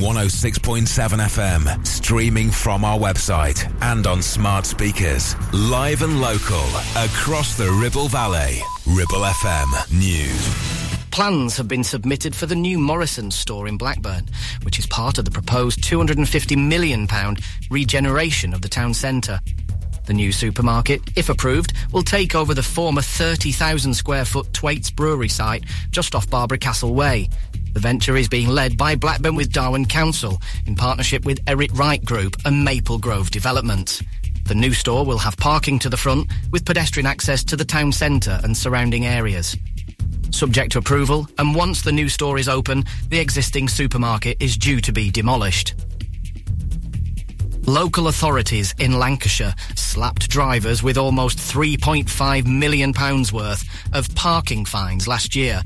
106.7 FM, streaming from our website and on smart speakers. Live and local, across the Ribble Valley. Ribble FM News. Plans have been submitted for the new Morrison store in Blackburn, which is part of the proposed £250 million regeneration of the town centre. The new supermarket, if approved, will take over the former 30,000 square foot Thwaites Brewery site just off Barbara Castle Way. The venture is being led by Blackburn with Darwen Council in partnership with Eric Wright Group and Maple Grove Development. The new store will have parking to the front with pedestrian access to the town centre and surrounding areas. Subject to approval, and once the new store is open, the existing supermarket is due to be demolished. Local authorities in Lancashire slapped drivers with almost £3.5 million worth of parking fines last year.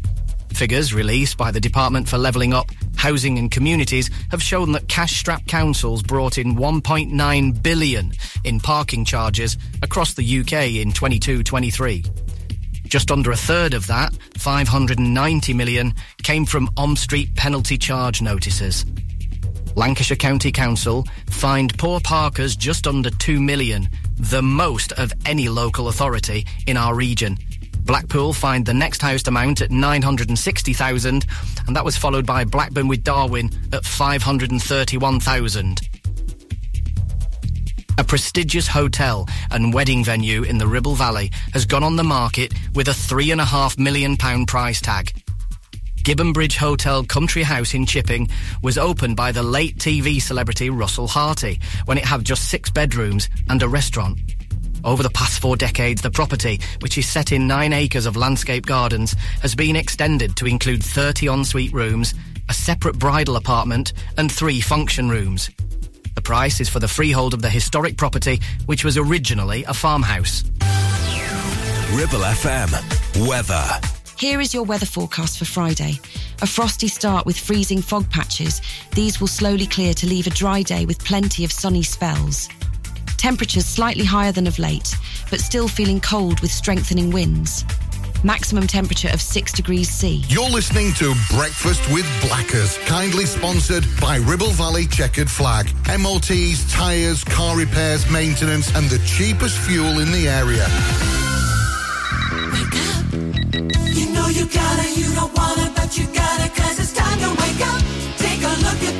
Figures released by the Department for Levelling Up, Housing and Communities have shown that cash-strapped councils brought in 1.9 billion in parking charges across the UK in 22-23. Just under a third of that, 590 million, came from on street penalty charge notices. Lancashire County Council fined poor parkers just under 2 million, the most of any local authority in our region. Blackpool fined the next highest amount at 960,000 and that was followed by Blackburn with Darwen at 531,000. A prestigious hotel and wedding venue in the Ribble Valley has gone on the market with a three and a half million pound price tag. Gibbon Bridge Hotel Country House in Chipping was opened by the late TV celebrity Russell Harty when it had just six bedrooms and a restaurant. Over the past four decades, the property, which is set in nine acres of landscape gardens, has been extended to include 30 ensuite rooms, a separate bridal apartment, and three function rooms. The price is for the freehold of the historic property, which was originally a farmhouse. Ribble FM. Weather. Here is your weather forecast for Friday. A frosty start with freezing fog patches. These will slowly clear to leave a dry day with plenty of sunny spells. Temperatures slightly higher than of late, but still feeling cold with strengthening winds. Maximum temperature of 6 degrees C. You're listening to Breakfast with Blackers, kindly sponsored by Ribble Valley Chequered Flag. MOTs, tyres, car repairs, maintenance, and the cheapest fuel in the area. Wake up. You know you gotta, you don't wanna, but you gotta, cause it's time to wake up. Take a look at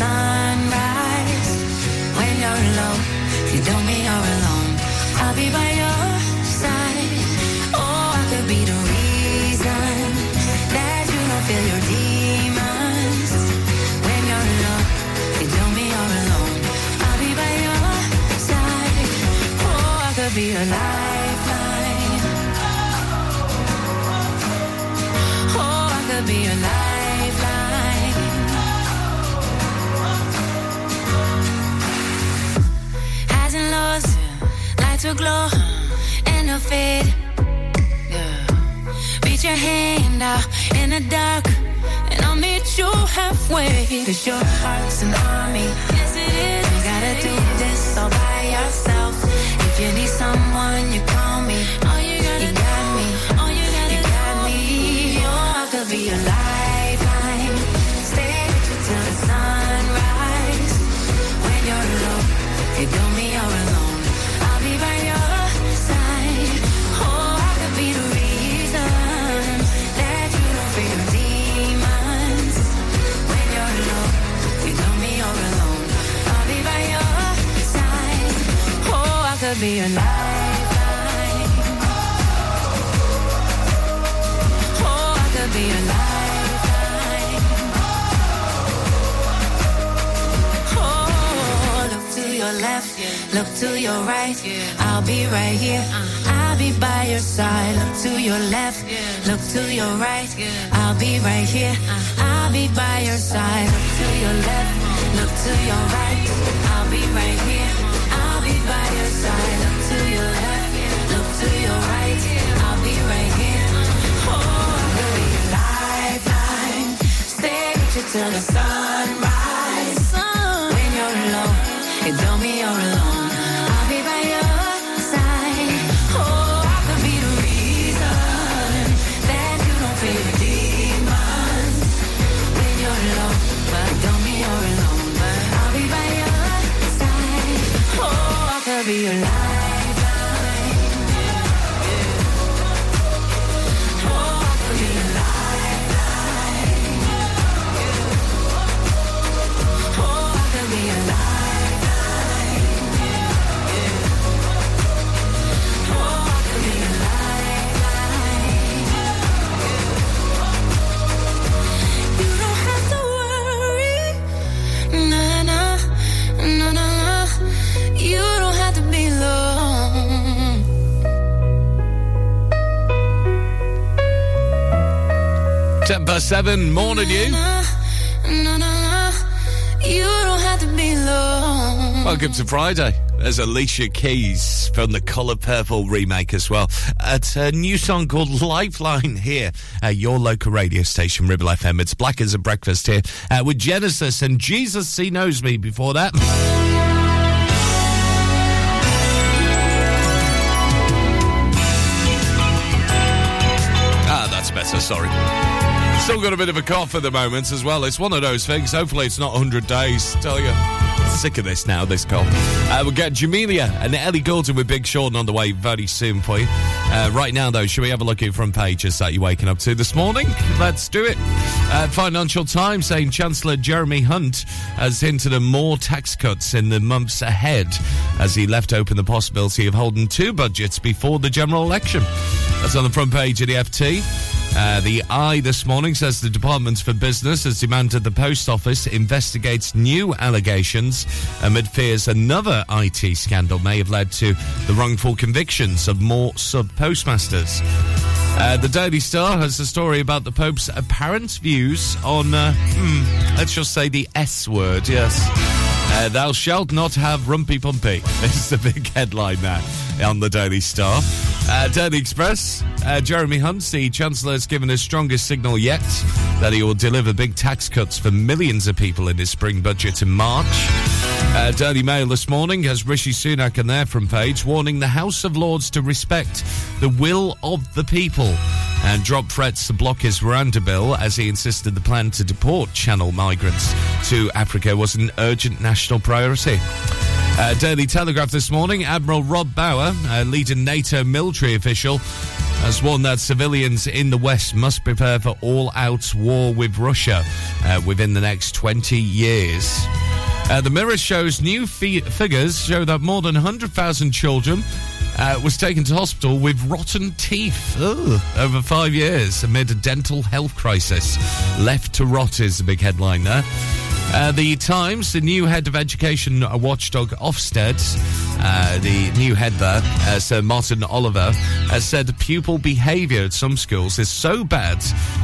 Sunrise. When you're alone, you don't mean you're alone. I'll be by your Morning, you. Welcome to Friday. There's Alicia Keys from the Colour Purple remake as well. It's a new song called Lifeline here at your local radio station, Ribble FM. It's Black as a Breakfast here uh, with Genesis and Jesus, He Knows Me before that. Still got a bit of a cough at the moment as well. It's one of those things. Hopefully, it's not 100 days. Tell you. Sick of this now, this cough. Uh, we'll get Jamelia and Ellie Goulding with Big Sean on the way very soon for you. Uh, right now, though, should we have a look at front pages that you're waking up to this morning? Let's do it. Uh, Financial Times saying Chancellor Jeremy Hunt has hinted at more tax cuts in the months ahead as he left open the possibility of holding two budgets before the general election. That's on the front page of the FT. Uh, the Eye this morning says the Department for Business has demanded the Post Office investigates new allegations amid fears another IT scandal may have led to the wrongful convictions of more sub postmasters. Uh, the Daily Star has a story about the Pope's apparent views on, uh, hmm, let's just say the S word, yes. Uh, thou shalt not have rumpy pumpy. This is the big headline now on the Daily Star. Uh, Daily Express, uh, Jeremy Hunt, the Chancellor, has given his strongest signal yet that he will deliver big tax cuts for millions of people in his spring budget in March. Uh, Daily Mail this morning has Rishi Sunak on their front page warning the House of Lords to respect the will of the people and drop threats to block his Rwanda bill as he insisted the plan to deport Channel migrants to Africa was an urgent national priority. Uh, Daily Telegraph this morning, Admiral Rob Bauer, a leading NATO military official, has warned that civilians in the West must prepare for all out war with Russia uh, within the next 20 years. Uh, the Mirror shows new fi- figures show that more than 100,000 children uh, was taken to hospital with rotten teeth Ugh, over five years amid a dental health crisis. Left to rot is the big headline there. Uh, the Times, the new head of education watchdog Ofsted, uh, the new head there, uh, Sir Martyn Oliver, has said pupil behaviour at some schools is so bad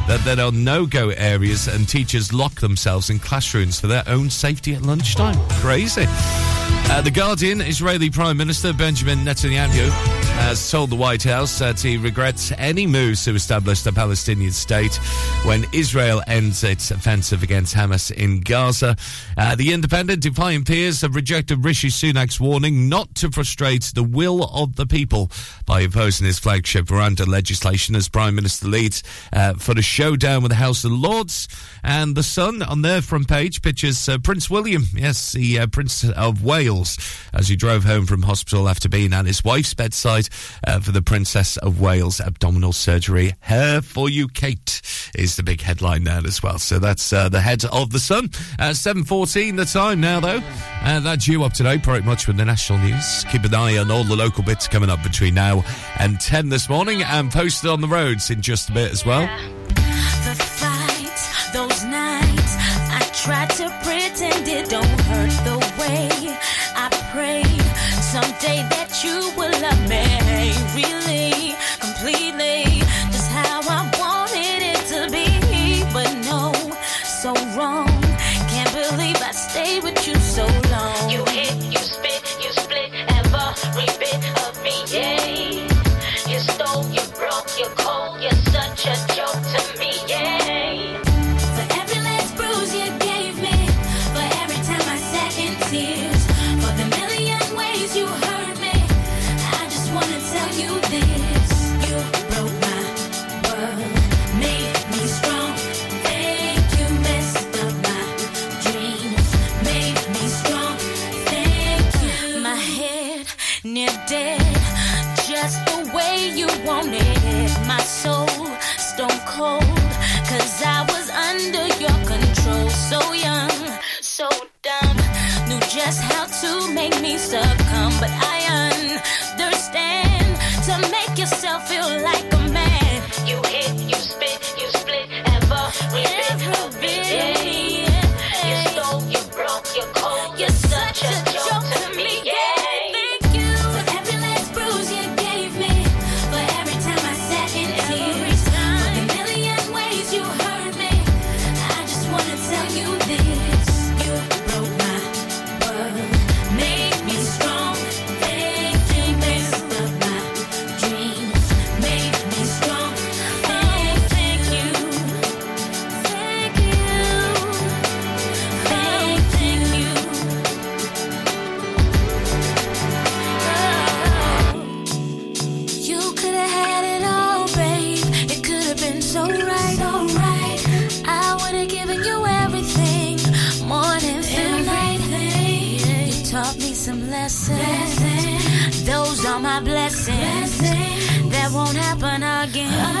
that there are no-go areas and teachers lock themselves in classrooms for their own safety at lunchtime. Crazy. Uh, the Guardian, Israeli Prime Minister Benjamin Netanyahu has told the White House that he regrets any moves to establish the Palestinian state when Israel ends its offensive against Hamas in Gaza. Uh, the Independent, defying peers, have rejected Rishi Sunak's warning not to frustrate the will of the people by opposing his flagship Rwanda legislation as Prime Minister leads uh, for the showdown with the House of Lords. And the Sun, on their front page, pictures uh, Prince William, yes, the uh, Prince of Wales, as he drove home from hospital after being at his wife's bedside uh, for the Princess of Wales abdominal surgery. Hair for you, Kate, is the big headline there as well. So that's uh, the head of the Sun. Uh, 7.14 the time now, though. And that's you up to date pretty much with the national news. Keep an eye on all the local bits coming up between now and 10 this morning and posted on the roads in just a bit as well. The Tried to pretend it don't hurt the way I pray. Someday that you will love me, dead, just the way you wanted it. My soul stone cold, cause I was under your control. So young, so dumb, knew just how to make me succumb. But I understand to make yourself feel like a Again.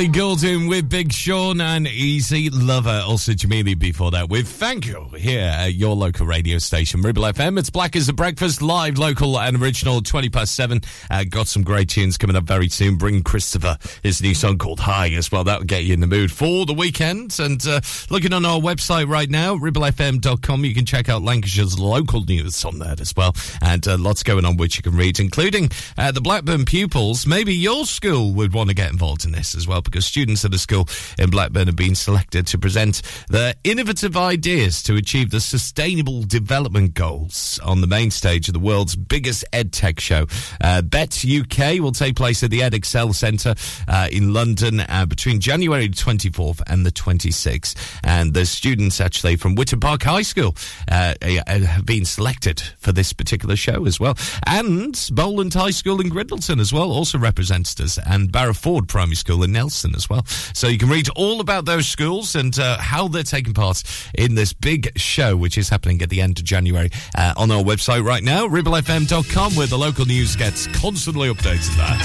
Ellie Goulding with Big Sean and Easy Lover. Also, Jamelia before that with Thank You here at your local radio station, Ribble FM. It's Black as a Breakfast, live, local, and original, 20 past 7. Uh, got some great tunes coming up very soon. Bring Christopher his new song called High as well. That'll get you in the mood for the weekend. And uh, looking on our website right now, ribblefm.com, you can check out Lancashire's local news on that as well. And uh, lots going on which you can read, including uh, the Blackburn pupils. Maybe your school would want to get involved in this as well because students at a school in Blackburn have been selected to present their innovative ideas to achieve the Sustainable Development Goals on the main stage of the world's biggest EdTech show. Uh, Bett UK will take place at the EdExcel Centre uh, in London uh, between January 24th and the 26th. And the students actually from Witton Park High School uh, have been selected for this particular show as well. And Bowland High School in Grindleton as well also represented us, and Barrowford Primary School in Nelson as well. So you can read all about those schools and uh, how they're taking part in this big show, which is happening at the end of January uh, on our website right now, ribblefm.com, where the local news gets constantly updated there.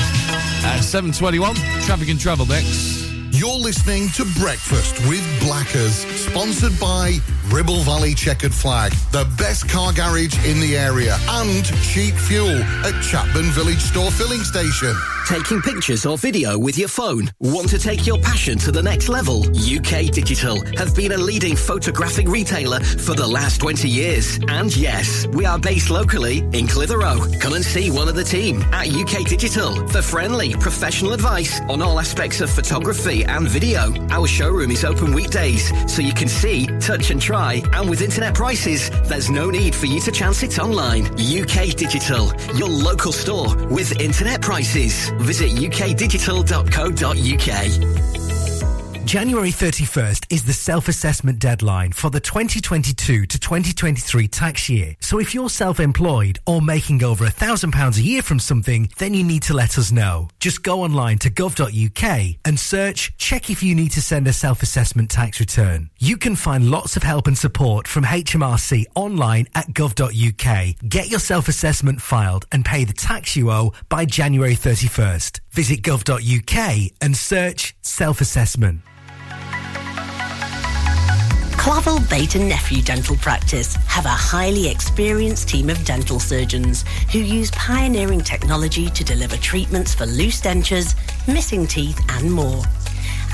At 7.21, traffic and travel next. You're listening to Breakfast with Blackers, sponsored by Ribble Valley Chequered Flag, the best car garage in the area, and cheap fuel at Chapman Village Store Filling Station. Taking pictures or video with your phone? Want to take your passion to the next level? UK Digital have been a leading photographic retailer for the last 20 years. And yes, we are based locally in Clitheroe. Come and see one of the team at UK Digital for friendly, professional advice on all aspects of photography and video. Our showroom is open weekdays, so you can see, touch and try. And with internet prices, there's no need for you to chance it online. UK Digital, your local store with internet prices. Visit ukdigital.co.uk. January 31st is the self-assessment deadline for the 2022 to 2023 tax year. So if you're self-employed or making over a thousand pounds a year from something, then you need to let us know. Just go online to gov.uk and search check if you need to send a self-assessment tax return. You can find lots of help and support from HMRC online at gov.uk. Get your self-assessment filed and pay the tax you owe by January 31st. Visit gov.uk and search self-assessment. Clavel Bait and Nephew Dental Practice have a highly experienced team of dental surgeons who use pioneering technology to deliver treatments for loose dentures, missing teeth and more.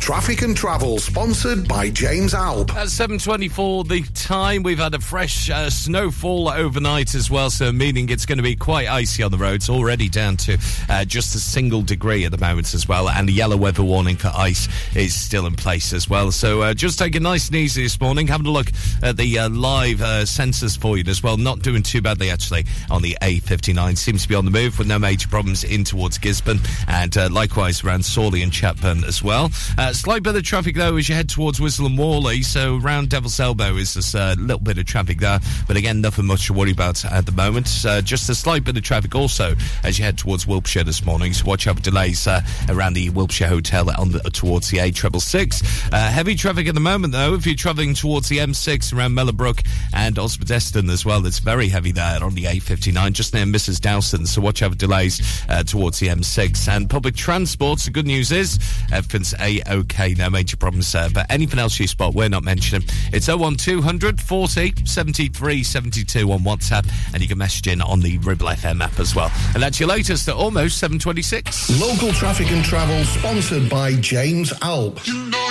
Traffic and Travel, sponsored by James Alb. At 7.24 the time, we've had a fresh uh, snowfall overnight as well, so meaning it's going to be quite icy on the roads, already down to uh, just a single degree at the moment as well, and the yellow weather warning for ice is still in place as well. So uh, just take it nice and easy this morning, having a look at the uh, live uh, sensors for you as well, not doing too badly actually on the A59, seems to be on the move with no major problems in towards Gisburn, and uh, likewise around Sawley and Chatburn as well. Uh, slight bit of traffic though as you head towards Whistle and Morley. So around Devil's Elbow is just a little bit of traffic there, but again nothing much to worry about at the moment. Uh, just a slight bit of traffic also as you head towards Wilpshire this morning. So watch out for delays uh, around the Wilpshire Hotel on the, towards the A triple six. Uh, heavy traffic at the moment though. If you're travelling towards the M6 around Mellor Brook and Osbaldeston as well, it's very heavy there on the A59 just near Mrs Dowson. So watch out for delays uh, towards the M6 and public transport. The good news is everything's a okay. No major problems there. But anything else you spot, we're not mentioning. It's 01200 40 73 72 on WhatsApp, and you can message in on the Ribble FM app as well. And that's your latest at almost 726. Local Traffic and Travel, sponsored by James Alb. You know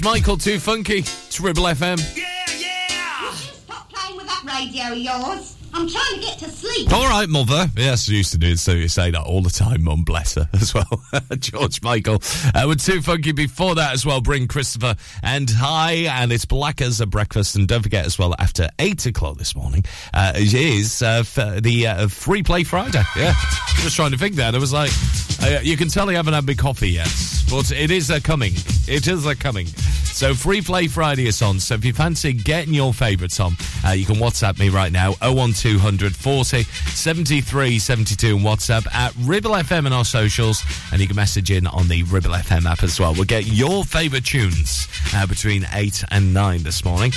George Michael, too funky. It's Ribble FM. Stop playing with that radio of yours. I'm trying to get to sleep. All right, mother. Yes, I used to do so. You say that all the time, mum. Bless her as well. George Michael. Uh, with too funky before that as well. Bring Christopher and hi, and it's black as a breakfast. And don't forget as well, after eight o'clock this morning, uh, it is uh, f- the uh, free play Friday. Yeah, just trying to think that. I was like, uh, you can tell I haven't had my coffee yet, but it is a coming. It is a coming. So free play Friday is on. So if you fancy getting your favourites on, uh, you can WhatsApp me right now 01200 40 73 72 and WhatsApp at Ribble FM and our socials, and you can message in on the Ribble FM app as well. We'll get your favourite tunes uh, between eight and nine this morning.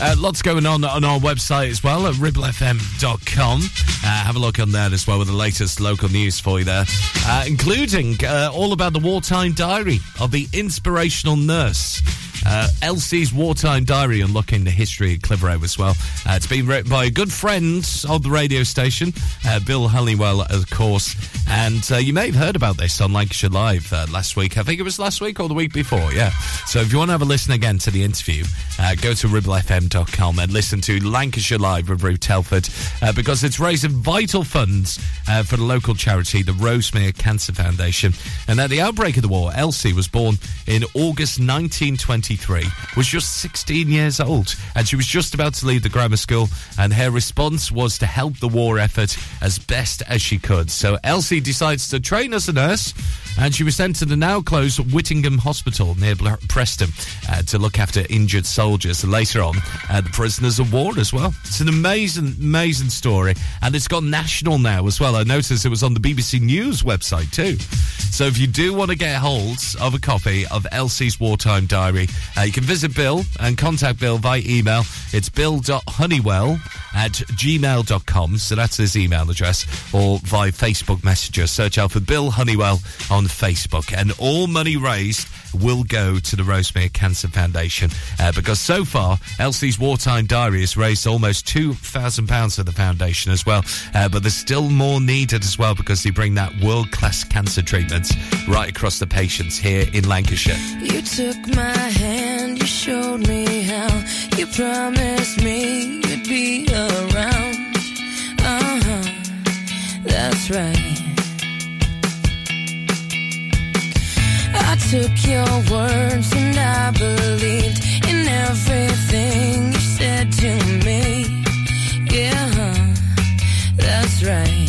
Uh, lots going on on our website as well at ribblefm.com. Uh, have a look on there as well with the latest local news for you there, uh, including uh, all about the wartime diary of the inspirational nurse. Uh, Elsie's wartime diary, unlocking the history of Clitheroe as well. Uh, it's been written by a good friend of the radio station, uh, Bill Honeywell, of course. And uh, you may have heard about this on Lancashire Live uh, last week. I think it was last week or the week before, yeah. So if you want to have a listen again to the interview, uh, go to ribblefm.com and listen to Lancashire Live with Ruth Telford because it's raising vital funds for the local charity, the Rosemere Cancer Foundation. And at the outbreak of the war, Elsie was born in August 1923, was just 16 years old, and she was just about to leave the grammar school. And her response was to help the war effort as best as she could. So Elsie decides to train as a nurse, and she was sent to the now closed Whittingham Hospital near Preston uh, to look after injured soldiers. Later on, uh, the prisoners of war as well. It's an amazing, amazing story, and it's gone national now as well. I noticed it was on the BBC News website too. So if you do want to get hold of a copy of Elsie's wartime diary, uh, you can visit Bill and contact Bill via email. It's bill.honeywell at gmail.com. So that's his email address, or via Facebook Messenger. Search out for Bill Honeywell on Facebook. And all money raised will go to the Rosemere Cancer Foundation uh, because so far Elsie's wartime diary has raised almost £2,000 for the foundation as well. Uh, but there's still more needed as well because they bring that world class cancer treatment right across the patients here in Lancashire. You took my hand, you showed me how. You promised me you'd be around. Uh huh, that's right. I took your words and I believed in everything you said to me. Yeah, that's right.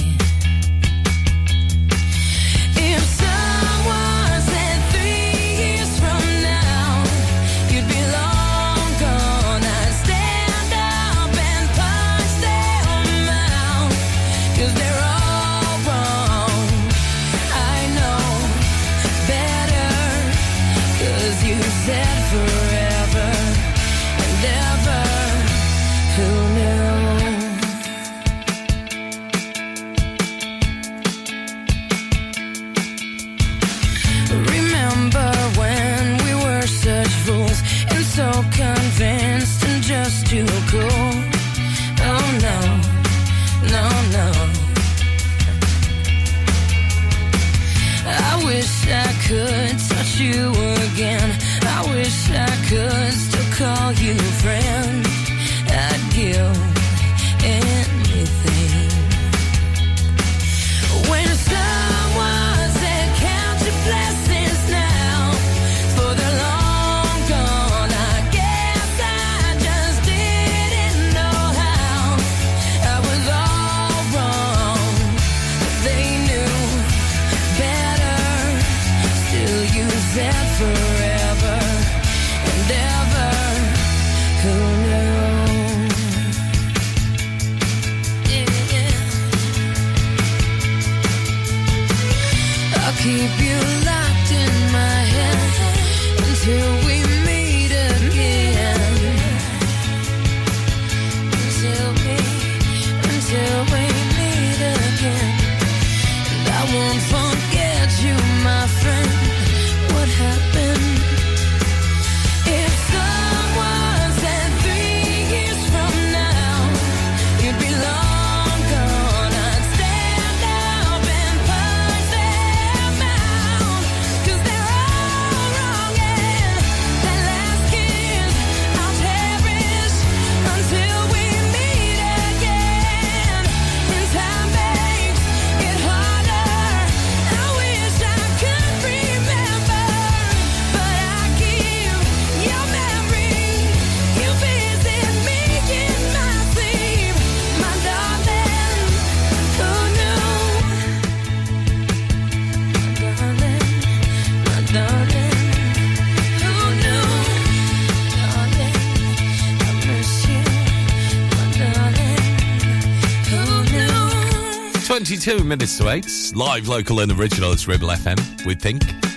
Convinced and just too cool? Oh no, no, no. I wish I could touch you again. I wish I could still call you friend. 22 minutes to 8. Live, local, and original. It's Ribble FM with Pink.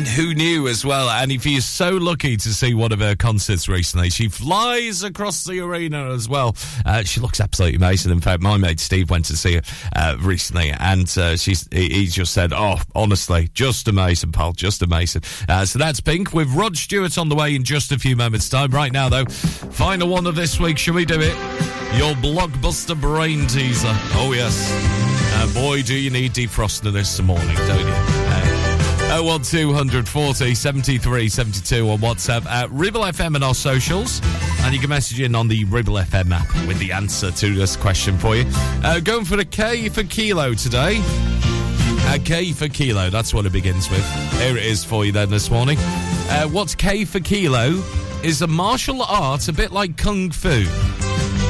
And who knew as well? And if you're so lucky to see one of her concerts recently, she flies across the arena as well. Uh, she looks absolutely amazing. In fact, my mate Steve went to see her uh, recently, and uh, she's he, just said, "Oh, honestly, just amazing, pal, just amazing." Uh, so that's Pink with Rod Stewart on the way in just a few moments' time. Right now, though, final one of this week. Shall we do it? Your blockbuster brain teaser. Oh yes. Uh, boy, do you need defrosting this morning, don't you? Uh, 01240 73 72 on WhatsApp at Ribble FM and our socials. And you can message in on the Ribble FM app with the answer to this question for you. Uh, going for the K for kilo today. Uh, K for kilo, that's what it begins with. Here it is for you then this morning. Uh, what's K for kilo is a martial art a bit like Kung Fu.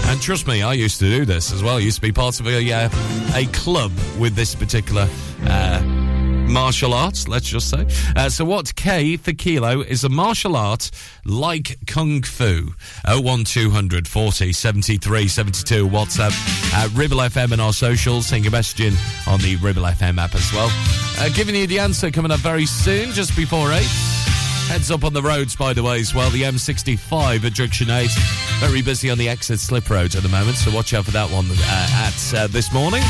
And trust me, I used to do this as well. I used to be part of a, uh, a club with this particular uh, martial arts, let's just say. Uh, so, what K for kilo is a martial art like Kung Fu. 01200 40 73 72 WhatsApp at Ribble FM and our socials. Send your message in on the Ribble FM app as well. Uh, giving you the answer coming up very soon, just before 8. Heads up on the roads, by the way, as well. The M65 at Junction 8. Very busy on the exit slip roads at the moment, so watch out for that one uh, at uh, this morning.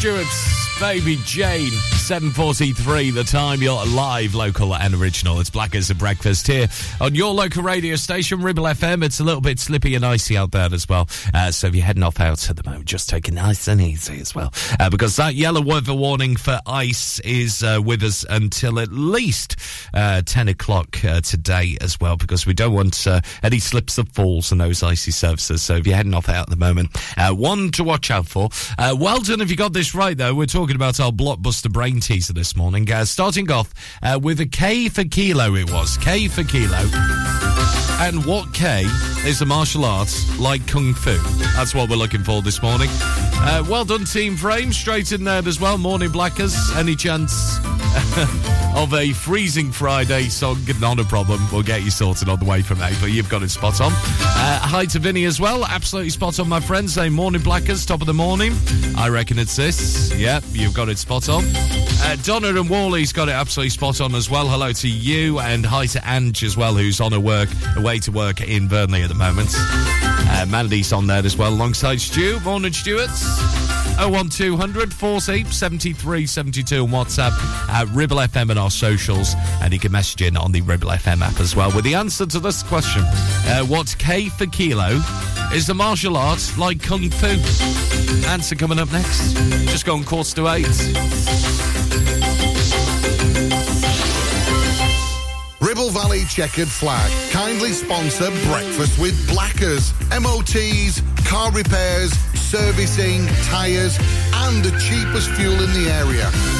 Stewart's Baby Jane. 7.43 the time. You're live, local and original. It's Black as a Breakfast here on your local radio station, Ribble FM. It's a little bit slippy and icy out there as well. Uh, so if you're heading off out at the moment, just take it nice and easy as well. Uh, because that yellow weather warning for ice is uh, with us until at least uh, 10 o'clock uh, today as well. Because we don't want uh, any slips and falls on those icy surfaces. So if you're heading off out at the moment, uh, one to watch out for. Well done if you got this right, though. We're talking about our blockbuster brain teaser this morning. Starting off with a K for kilo, it was. K for kilo. And what K is a martial arts like Kung Fu? That's what we're looking for this morning. Uh, well done, Team Frame. Straight in there as well. Morning, Blackers. Any chance of a freezing Friday song? Not a problem. We'll get you sorted on the way from eight, but you've got it spot on. Uh, hi to Vinny as well. Absolutely spot on, my friends. Say morning, Blackers. Top of the morning. I reckon it's this. Yep, you've got it spot on. Uh, Donna and Wally's got it absolutely spot on as well. Hello to you and hi to Ange as well, who's on her work, away to work in Burnley at the moment. Uh, Mandy's on there as well, alongside Stu. Morning, Stuart. 01200 40 73 72 on WhatsApp at Ribble FM and our socials. And you can message in on the Ribble FM app as well with the answer to this question. Uh, what K for kilo is the martial arts like Kung Fu? Answer coming up next. Just go on course to eight. Ribble Valley Chequered Flag kindly sponsor Breakfast with Blackers, MOTs, car repairs, servicing, tyres, and the cheapest fuel in the area.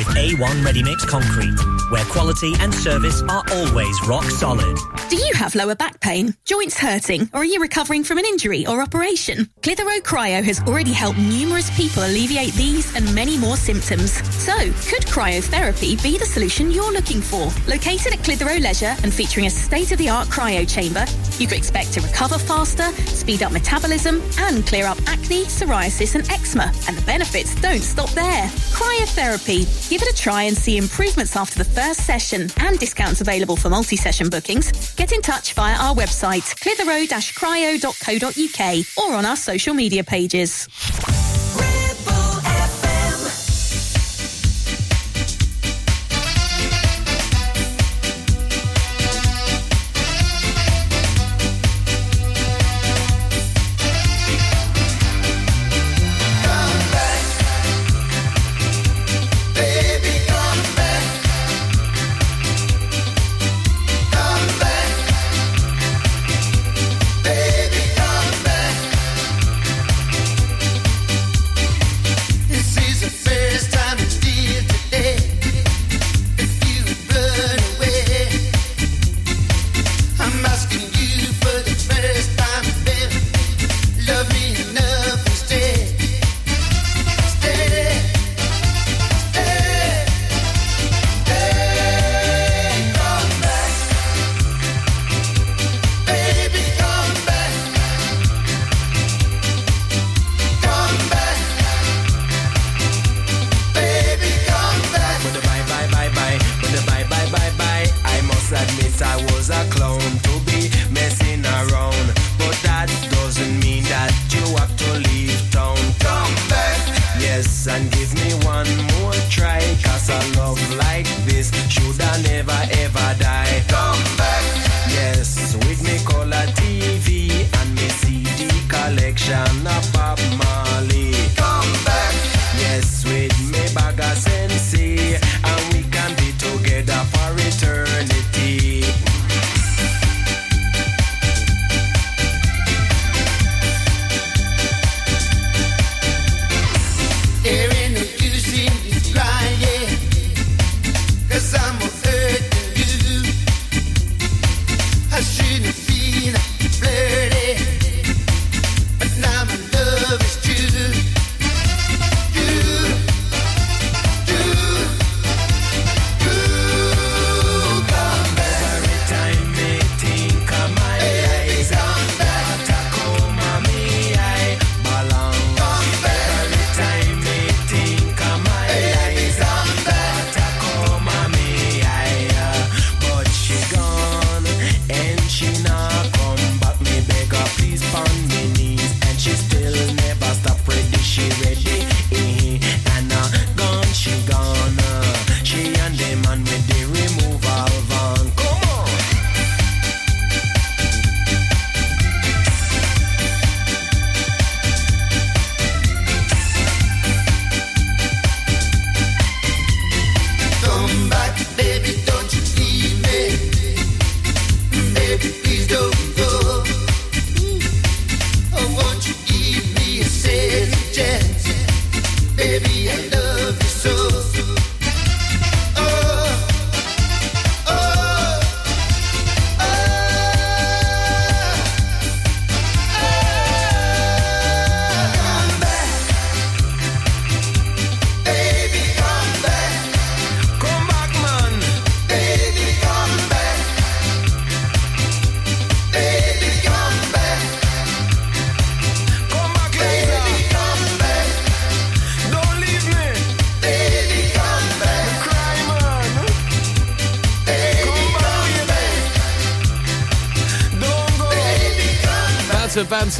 A1 Ready Mix Concrete, where quality and service are always rock solid. Do you have lower back pain, joints hurting, or are you recovering from an injury or operation? Clitheroe Cryo has already helped numerous people alleviate these and many more symptoms. So, could cryotherapy be the solution you're looking for? Located at Clitheroe Leisure and featuring a state-of-the-art cryo chamber, you could expect to recover faster, speed up metabolism, and clear up acne, psoriasis, and eczema. And the benefits don't stop there. Cryotherapy. Give it a try and see improvements after the first session and discounts available for multi-session bookings. Get in touch via our website, clitheroe-cryo.co.uk or on our social media pages.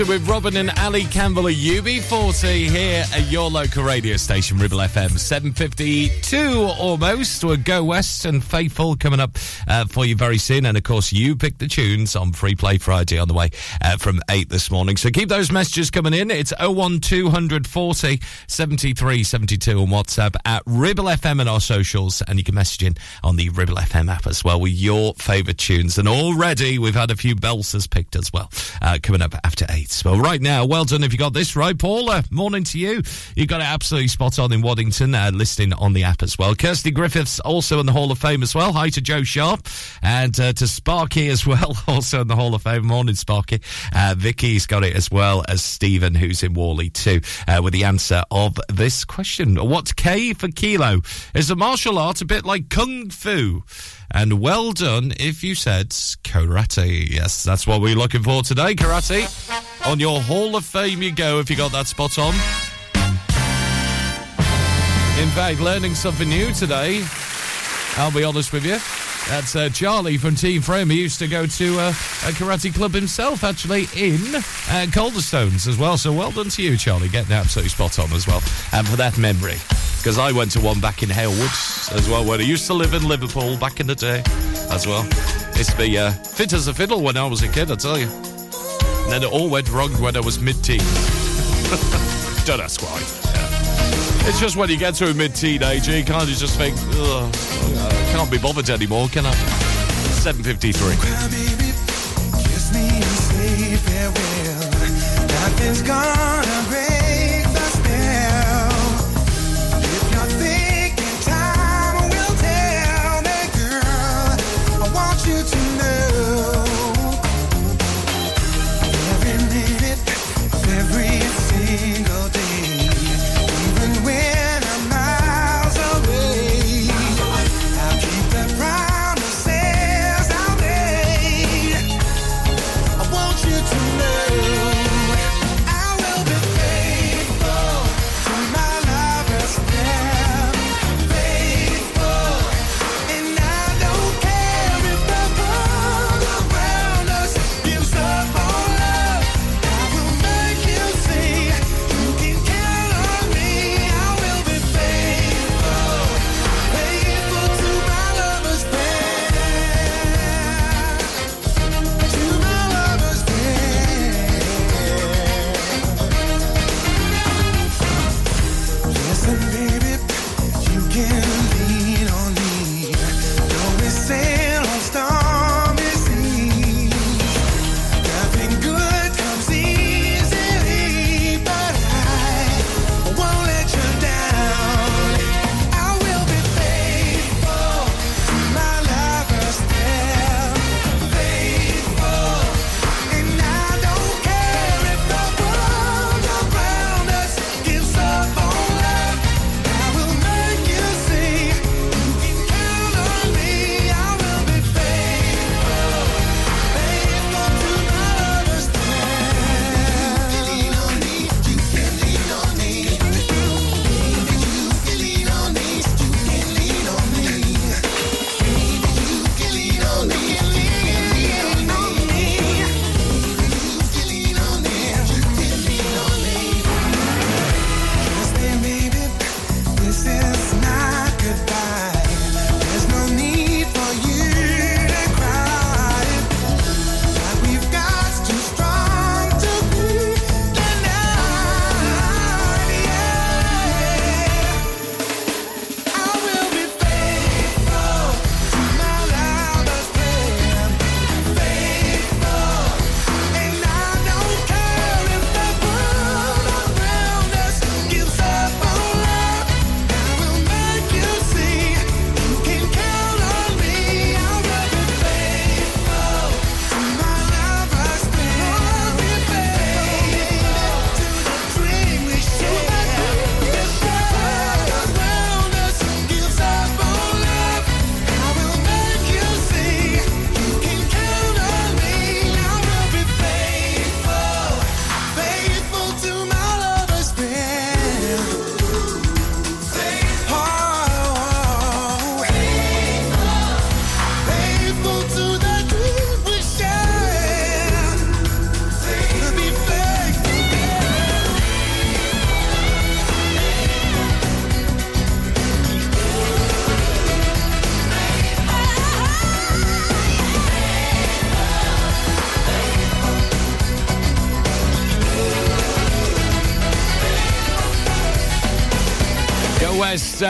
Banter with Robin and Ali Campbell at UB40 here at your local radio station, Ribble FM. 752 almost. We'll go west and faithful coming up uh, for you very soon. And of course, you pick the tunes on Free Play Friday on the way uh, from 8 this morning. So keep those messages coming in. It's 01240 73 72 on WhatsApp at Ribble FM and our socials. And you can message in on the Ribble FM app as well with your favourite tunes. And already we've had a few Belsers picked as well uh, coming up after 8. Well, right now, well done if you got this right. Paula, morning to you. You got it absolutely spot on in Waddington, uh, listening on the app as well. Kirsty Griffiths also in the Hall of Fame as well. Hi to Joe Sharp and uh, to Sparky as well, also in the Hall of Fame. Morning, Sparky. Uh, Vicky's got it as well as Stephen, who's in Whalley too, uh, with the answer of this question. What's K for kilo? Is a martial art a bit like kung fu? And well done if you said karate. Yes, that's what we're looking for today. Karate. On your Hall of Fame you go if you got that spot on. In fact, learning something new today. I'll be honest with you. That's uh, Charlie from Team Frame. He used to go to uh, a karate club himself, actually, in uh, Calderstones as well. So well done to you, Charlie, getting absolutely spot on as well. And for that memory. Because I went to one back in Halewood as well, where I used to live in Liverpool back in the day as well. It's to be uh, fit as a fiddle when I was a kid, I tell you. And then it all went wrong when I was mid-teen. Don't ask why. It's just when you get to a mid-teenager, you kind of just think, ugh, I can't be bothered anymore, can I? 7.53. Kiss me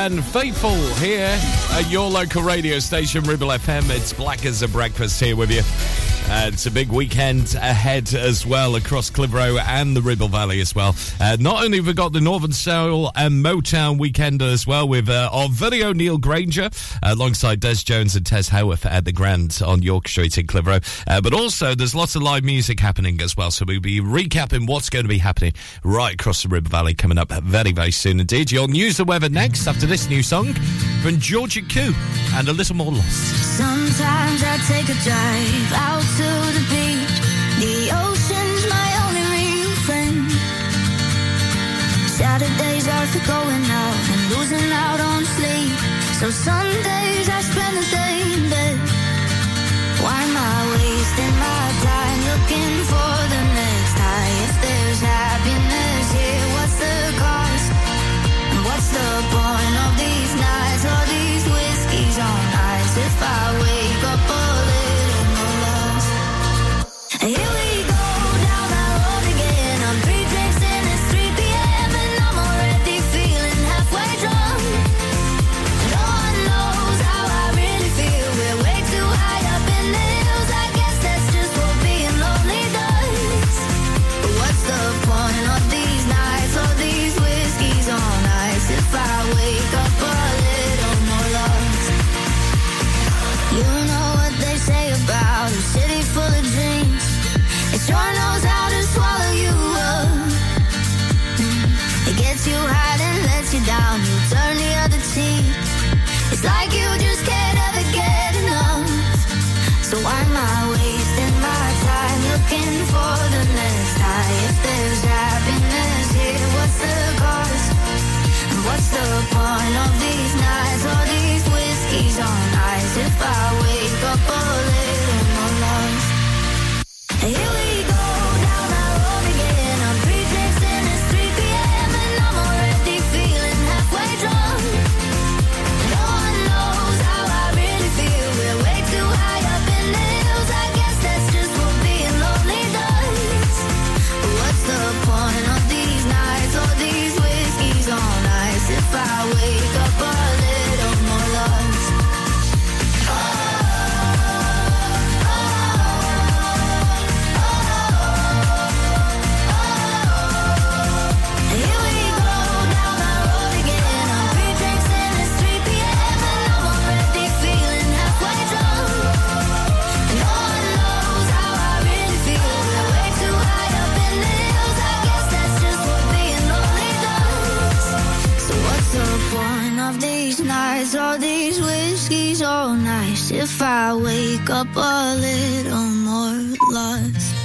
and Faithful here at your local radio station, Ribble FM. It's Black as a Breakfast here with you. Uh, it's a big weekend ahead as well across Clitheroe and the Ribble Valley as well. Uh, not only have we got the Northern Soul and Motown weekend as well with uh, our video Neil Granger alongside Des Jones and Tess Howarth at the Grand on York Street in Clitheroe. Uh, but also there's lots of live music happening as well. So we'll be recapping what's going to be happening right across the Ribble Valley coming up very, very soon indeed. Your news the weather next after this new song from Georgia Ku and a little more lost. Sometimes I take a drive out to the beach. The ocean's my only real friend. Saturdays are for going out and losing out on sleep. So Sundays I spend the day You turn the other cheek. It's like you just can't ever get enough. So why am I wasting my time looking for the next high? If there's happiness here, what's the cost? And what's the point of these nights? All these whiskeys on ice. If I wake up a little more lost. If I wake up a little more lost.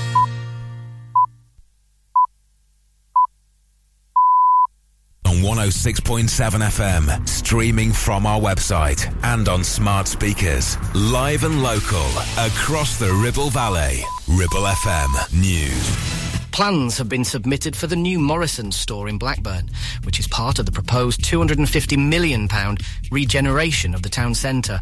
On 106.7 FM, streaming from our website and on smart speakers. Live and local across the Ribble Valley. Ribble FM News. Plans have been submitted for the new Morrison store in Blackburn, which is part of the proposed £250 million regeneration of the town centre.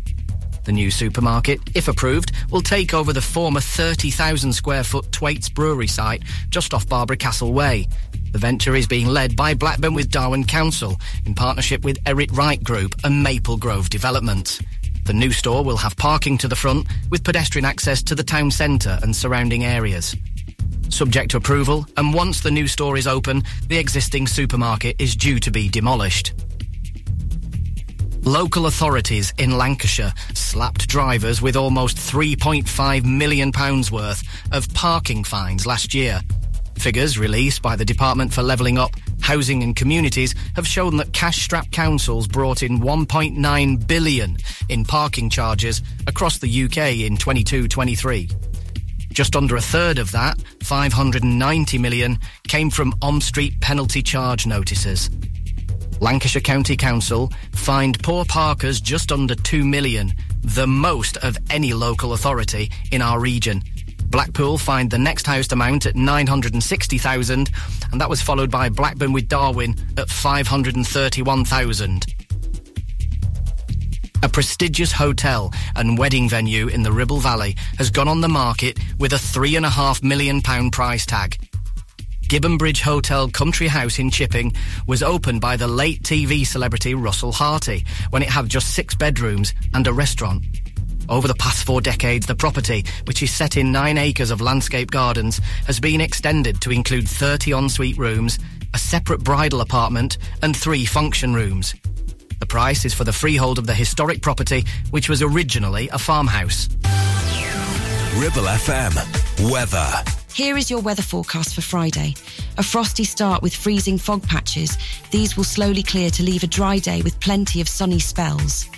The new supermarket, if approved, will take over the former 30,000 square foot Thwaites Brewery site just off Barbara Castle Way. The venture is being led by Blackburn with Darwen Council in partnership with Eric Wright Group and Maple Grove Development. The new store will have parking to the front with pedestrian access to the town centre and surrounding areas. Subject to approval, and once the new store is open, the existing supermarket is due to be demolished. Local authorities in Lancashire slapped drivers with almost £3.5 million worth of parking fines last year. Figures released by the Department for Levelling Up, Housing and Communities have shown that cash-strapped councils brought in 1.9 billion in parking charges across the UK in 22-23. Just under a third of that, 590 million, came from on-street penalty charge notices. Lancashire County Council fined poor parkers just under 2 million, the most of any local authority in our region. Blackpool fined the next highest amount at 960,000 and that was followed by Blackburn with Darwen at 531,000. A prestigious hotel and wedding venue in the Ribble Valley has gone on the market with a three and a half million pound price tag. Gibbon Bridge Hotel Country House in Chipping was opened by the late TV celebrity Russell Harty when it had just six bedrooms and a restaurant. Over the past four decades, the property, which is set in nine acres of landscape gardens, has been extended to include 30 ensuite rooms, a separate bridal apartment, and three function rooms. The price is for the freehold of the historic property, which was originally a farmhouse. Ribble FM. Weather. Here is your weather forecast for Friday. A frosty start with freezing fog patches. These will slowly clear to leave a dry day with plenty of sunny spells.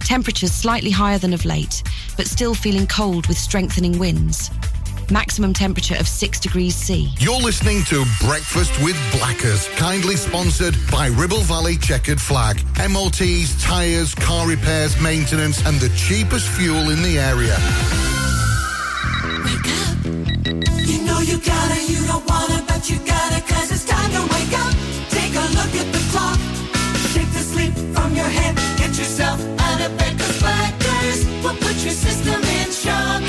Temperatures slightly higher than of late, but still feeling cold with strengthening winds. Maximum temperature of 6 degrees C. You're listening to Breakfast with Blackers, kindly sponsored by Ribble Valley Chequered Flag. MOTs, tyres, car repairs, maintenance, and the cheapest fuel in the area. You know you gotta, you don't wanna, but you gotta, cause it's time to wake up. Take a look at the clock. Shake the sleep from your head. Get yourself out of bed, cause Blackers will put your system in shock.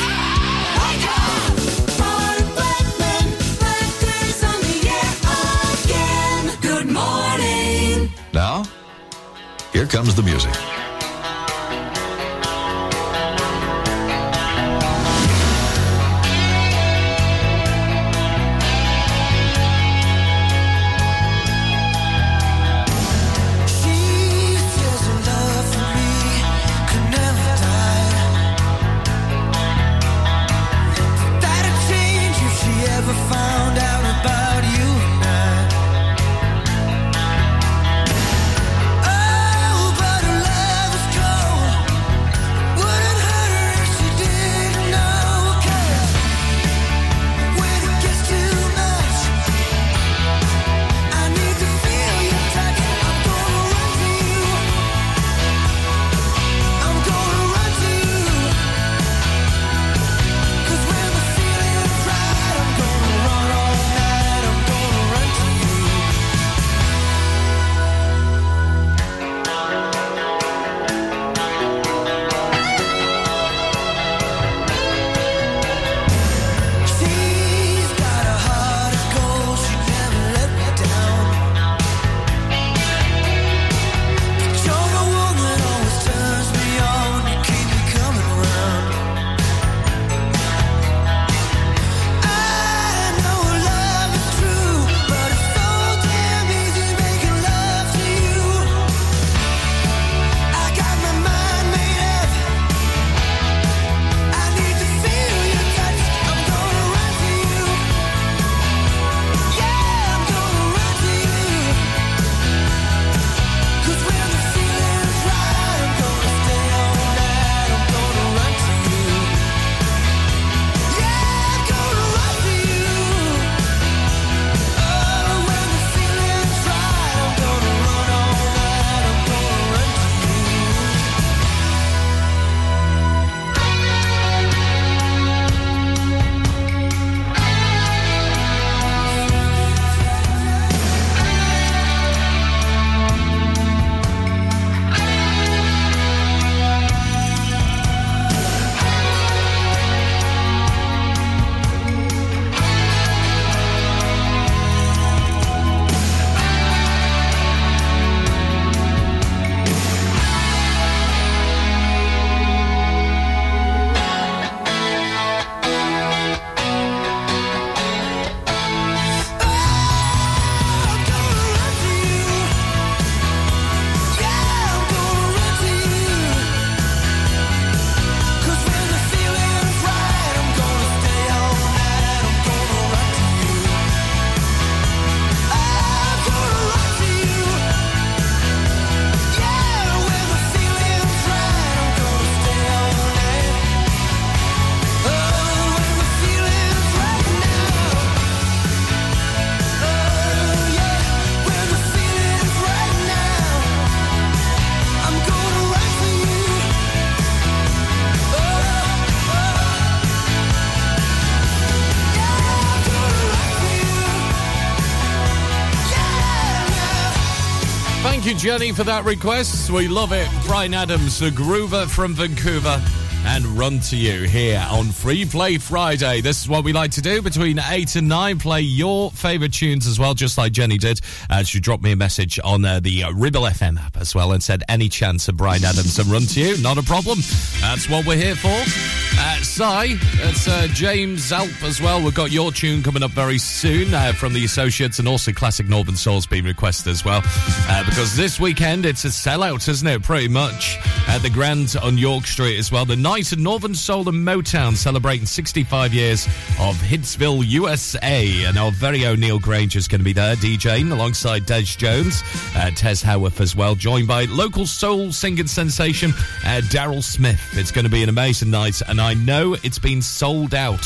Wake up! Ron Blackman, Blackers on the air again. Good morning. Now, here comes the music. Jenny, for that request. We love it. Bryan Adams, a groover from Vancouver. and Run to You here on Free Play Friday. This is what we like to do between 8 and 9. Play your favourite tunes as well, just like Jenny did. Uh, she dropped me a message on uh, the uh, Ribble FM app as well and said, Any chance of Bryan Adams and Run to You? Not a problem. That's what we're here for. Uh, it's uh, James Alp as well. We've got your tune coming up very soon uh, from the Associates and also Classic Northern Soul's been requested as well. Uh, because this weekend it's a sellout, isn't it? Pretty much. At the Grand on York Street as well. The Night of Northern Soul and Motown celebrating 65 years of Hitsville, USA. And our very own Neil Granger is going to be there DJing alongside Des Jones, uh, Tez Howarth as well, joined by local soul singing sensation uh, Daryl Smith. It's going to be an amazing night, and I know it's been sold out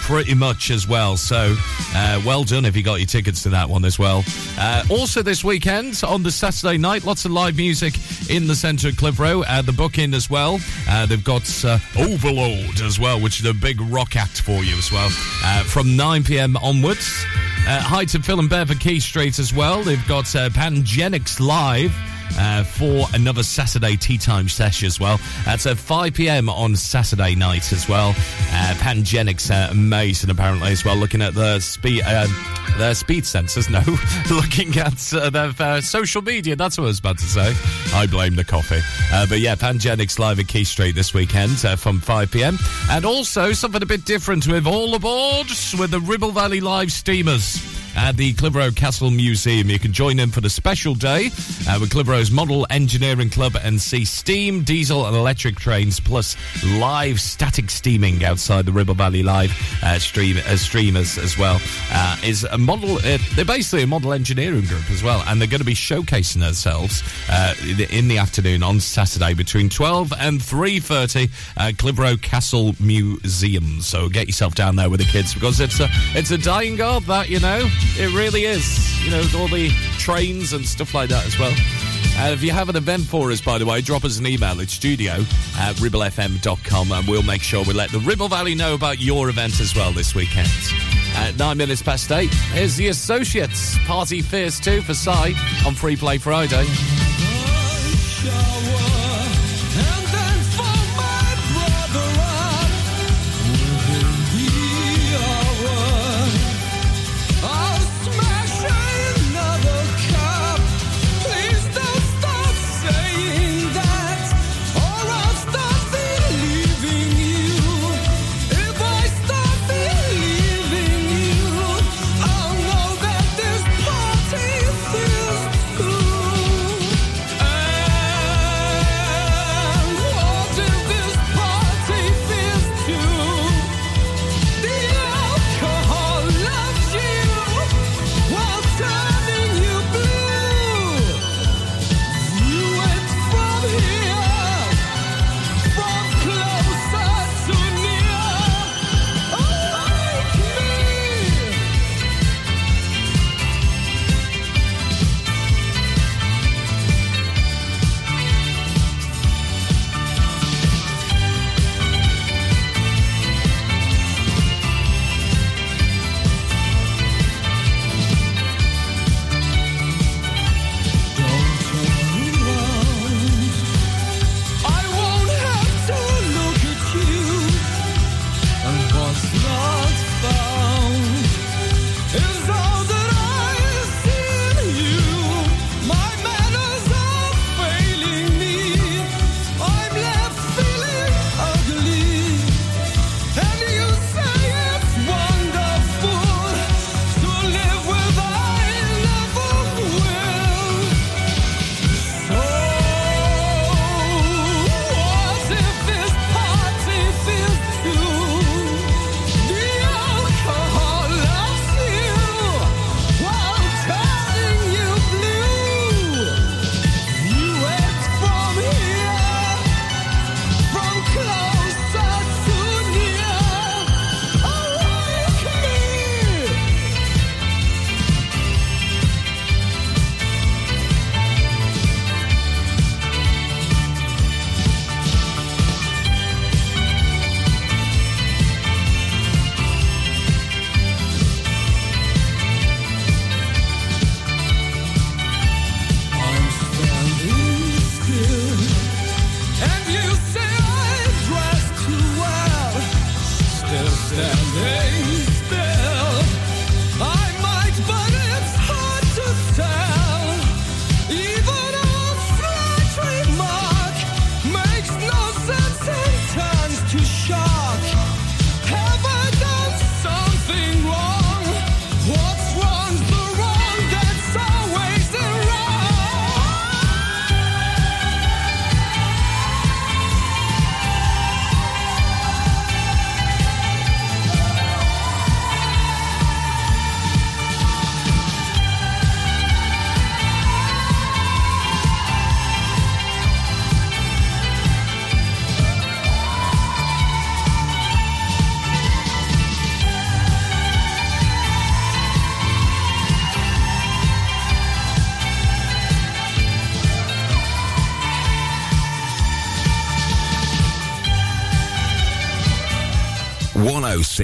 pretty much as well. So, uh, well done if you got your tickets to that one as well. Uh, also, this weekend on the Saturday night, lots of live music in the centre of Clitheroe. Uh, the booking as well. Uh, they've got uh, Overload as well, which is a big rock act for you as well. Uh, from 9 pm onwards. Uh, Heights Phil and Bedford Key Street as well. They've got Pangenics Live. Uh, for another Saturday tea time session as well. That's at 5 pm on Saturday night as well. Uh, Pangenics uh, Mason apparently as well, looking at the speed. Uh, their speed sensors, no. Looking at uh, their uh, social media, that's what I was about to say. I blame the coffee. Uh, but yeah, Pangenics live at Key Street this weekend uh, from 5 pm. And also something a bit different with All Aboard with the Ribble Valley Live Steamers at the Clitheroe Castle Museum. You can join in for the special day uh, with Clitheroe's Model Engineering Club and see steam, diesel, and electric trains, plus live static steaming outside the Ribble Valley Live uh, stream uh, streamers as well. Uh, is a model. Uh, they're basically a model engineering group as well, and they're going to be showcasing themselves uh, in the afternoon on Saturday between twelve and three thirty at Clitheroe Castle Museum. So get yourself down there with the kids because it's a it's a dying art that you know. It really is. You know, all the trains and stuff like that as well. And if you have an event for us, by the way, drop us an email at studio at ribblefm.com and we'll make sure we let the Ribble Valley know about your event as well this weekend. At nine minutes past eight, here's the Associates Party Fears 2 for Si on Free Play Friday.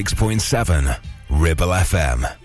106.7 Ribble FM.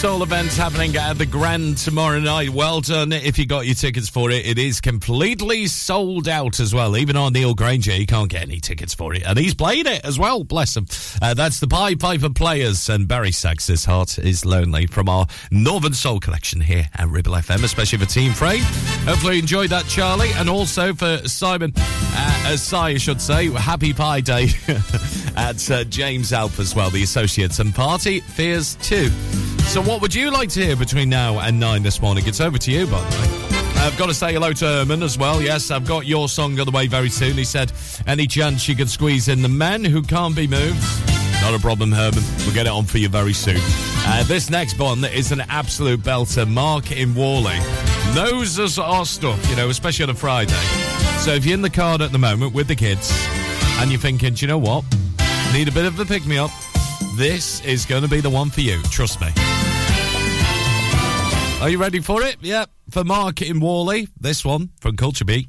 Soul events happening at the Grand tomorrow night. Well done if you got your tickets for it. It is completely sold out as well. Even on Neil Granger, you can't get any tickets for it. And he's played it as well, bless him. Uh, that's the Pied Piper Players and Barry This Heart is Lonely from our Northern Soul collection here at Ribble FM, especially for Team Frame. Hopefully you enjoyed that, Charlie. And also for Simon, uh, uh, Si, I should say, Happy Pie Day at uh, James Alp as well, the Associates and Party Fears 2. So, what would you like to hear between now and nine this morning? It's over to you, by the way. I've got to say hello to Herman as well. Yes, I've got your song on the way very soon. He said, any chance you could squeeze in the men who can't be moved? Not a problem, Herman. We'll get it on for you very soon. Uh, this next one is an absolute belter. Mark in Whalley knows us our stuff, you know, especially on a Friday. So if you're in the car at the moment with the kids and you're thinking, do you know what? Need a bit of a pick me up. This is going to be the one for you. Trust me. Are you ready for it? Yep. For Mark in Whalley, this one from Culture Beat.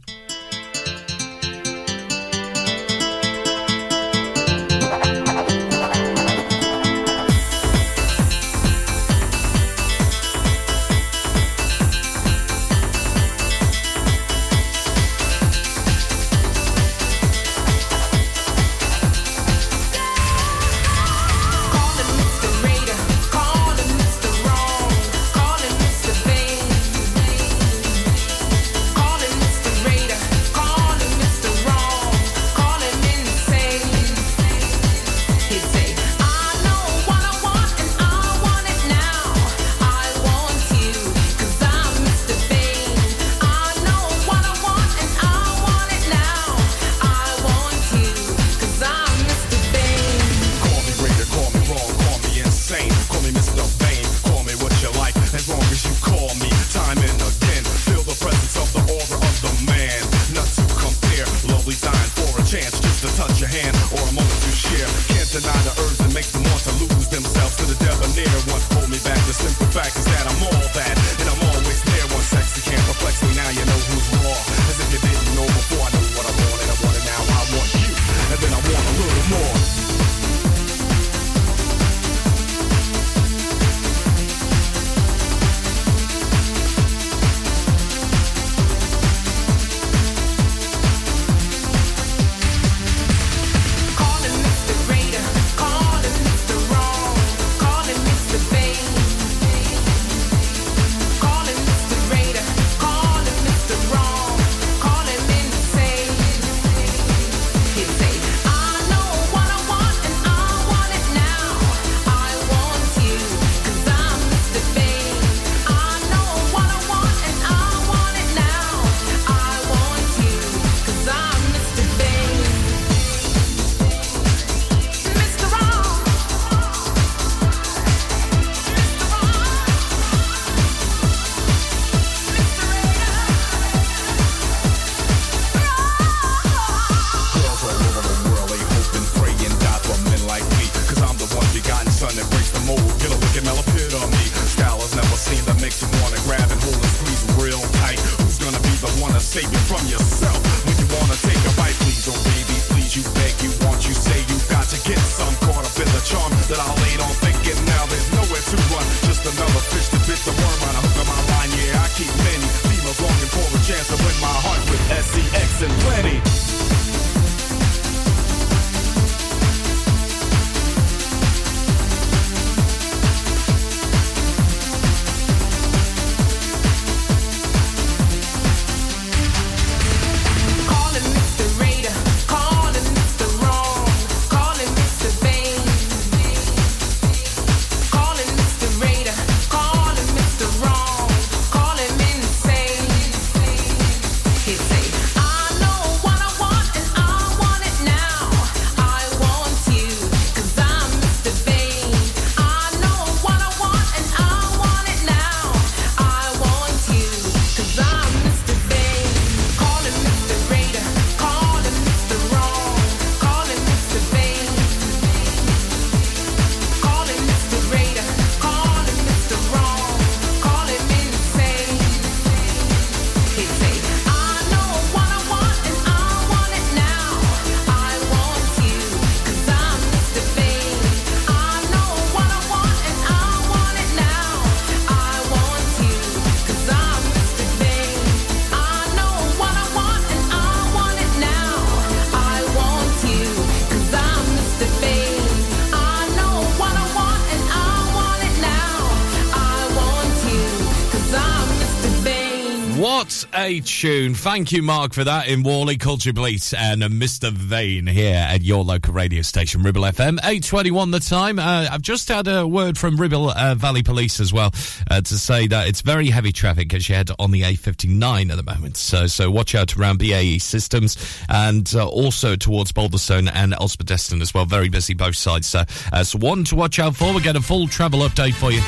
A tune. Thank you, Mark, for that in Whalley, Culture Beat, and uh, Mr. Vain here at your local radio station, Ribble FM. 8.21 the time. Uh, I've just had a word from Ribble uh, Valley Police as well uh, to say that it's very heavy traffic as you head on the A59 at the moment. So, so watch out around BAE Systems and uh, also towards Balderstone and Osbaldeston as well. Very busy both sides. So, uh, so one to watch out for. We'll get a full travel update for you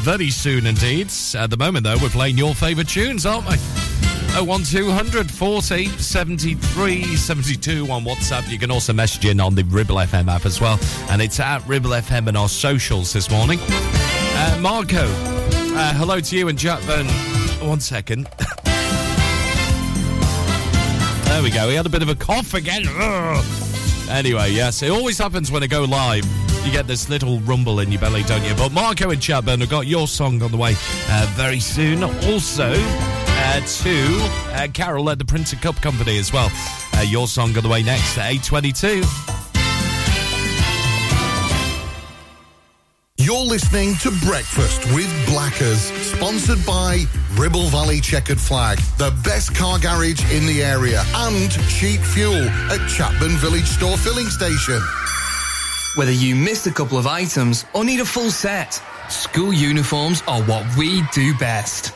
very soon indeed. At the moment, though, we're playing your favourite tunes, aren't we? 01200 40 73 72 on WhatsApp. You can also message in on the Ribble FM app as well. And it's at Ribble FM and our socials this morning. Uh, Marco, uh, hello to you and Jack Chatburn. One second. there we go. He had a bit of a cough again. Anyway, yes, it always happens when I go live. You get this little rumble in your belly, don't you? But Marco and Chatburn have got your song on the way uh, very soon. Also, uh, to uh, Carol at the Printer Cup Company as well. Uh, your song on the way next at 822. You're listening to Breakfast with Blackers, sponsored by Ribble Valley Chequered Flag, the best car garage in the area, and cheap fuel at Chatburn Village Store Filling Station. Whether you missed a couple of items or need a full set, school uniforms are what we do best.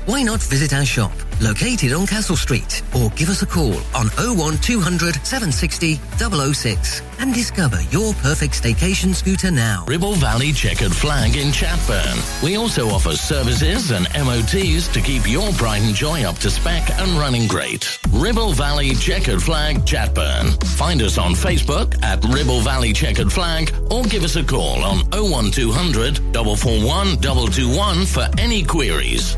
Why not visit our shop, located on Castle Street, or give us a call on 01200 760 006 and discover your perfect staycation scooter now. Ribble Valley Chequered Flag in Chatburn. We also offer services and MOTs to keep your pride and joy up to spec and running great. Ribble Valley Chequered Flag Chatburn. Find us on Facebook at Ribble Valley Chequered Flag or give us a call on 01200 441 221 for any queries.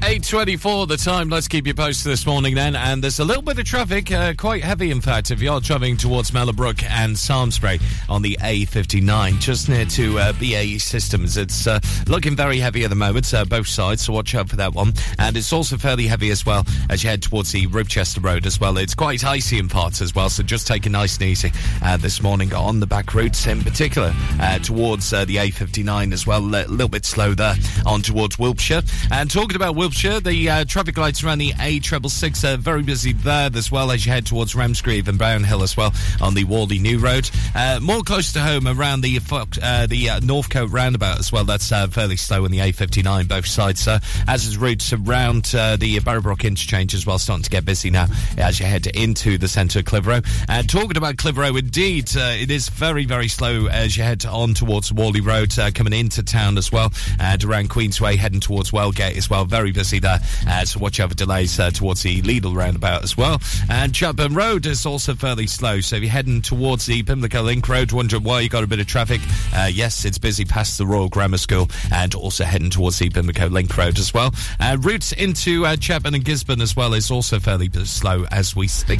8.24 the time. Let's keep you posted this morning then. And there's a little bit of traffic, uh, quite heavy in fact, if you're travelling towards Mellor Brook and Samlesbury on the A59, just near to uh, BAE Systems. It's uh, looking very heavy at the moment, uh, both sides, so watch out for that one. And it's also fairly heavy as well as you head towards the Ribchester Road as well. It's quite icy in parts as well, so just take it nice and easy uh, this morning on the back routes, in particular uh, towards the A59 as well. A little bit slow there on towards Wilpshire. And talking about Wilpshire, the uh, traffic lights around the A666 are very busy there as well as you head towards Ramsgreave and Brownhill as well on the Whalley New Road. Uh, more close to home around the uh, the uh, Northcote roundabout as well. That's uh, fairly slow on the A59 both sides. Uh, as is routes around uh, the Barrowbrook interchange as well, starting to get busy now as you head into the centre of Clitheroe. And talking about Clitheroe, indeed, it is very very slow as you head on towards Whalley Road, coming into town as well, and around Queensway, heading towards Wellgate as well. Very busy there. Uh, so watch out for delays uh, towards the Lidl roundabout as well. And Chatburn Road is also fairly slow. So if you're heading towards the Pimlico Link Road, wondering why you got a bit of traffic, uh, yes, it's busy past the Royal Grammar School and also heading towards the Pimlico Link Road as well. Uh, routes into uh, Chatburn and Gisburn as well is also fairly slow as we speak.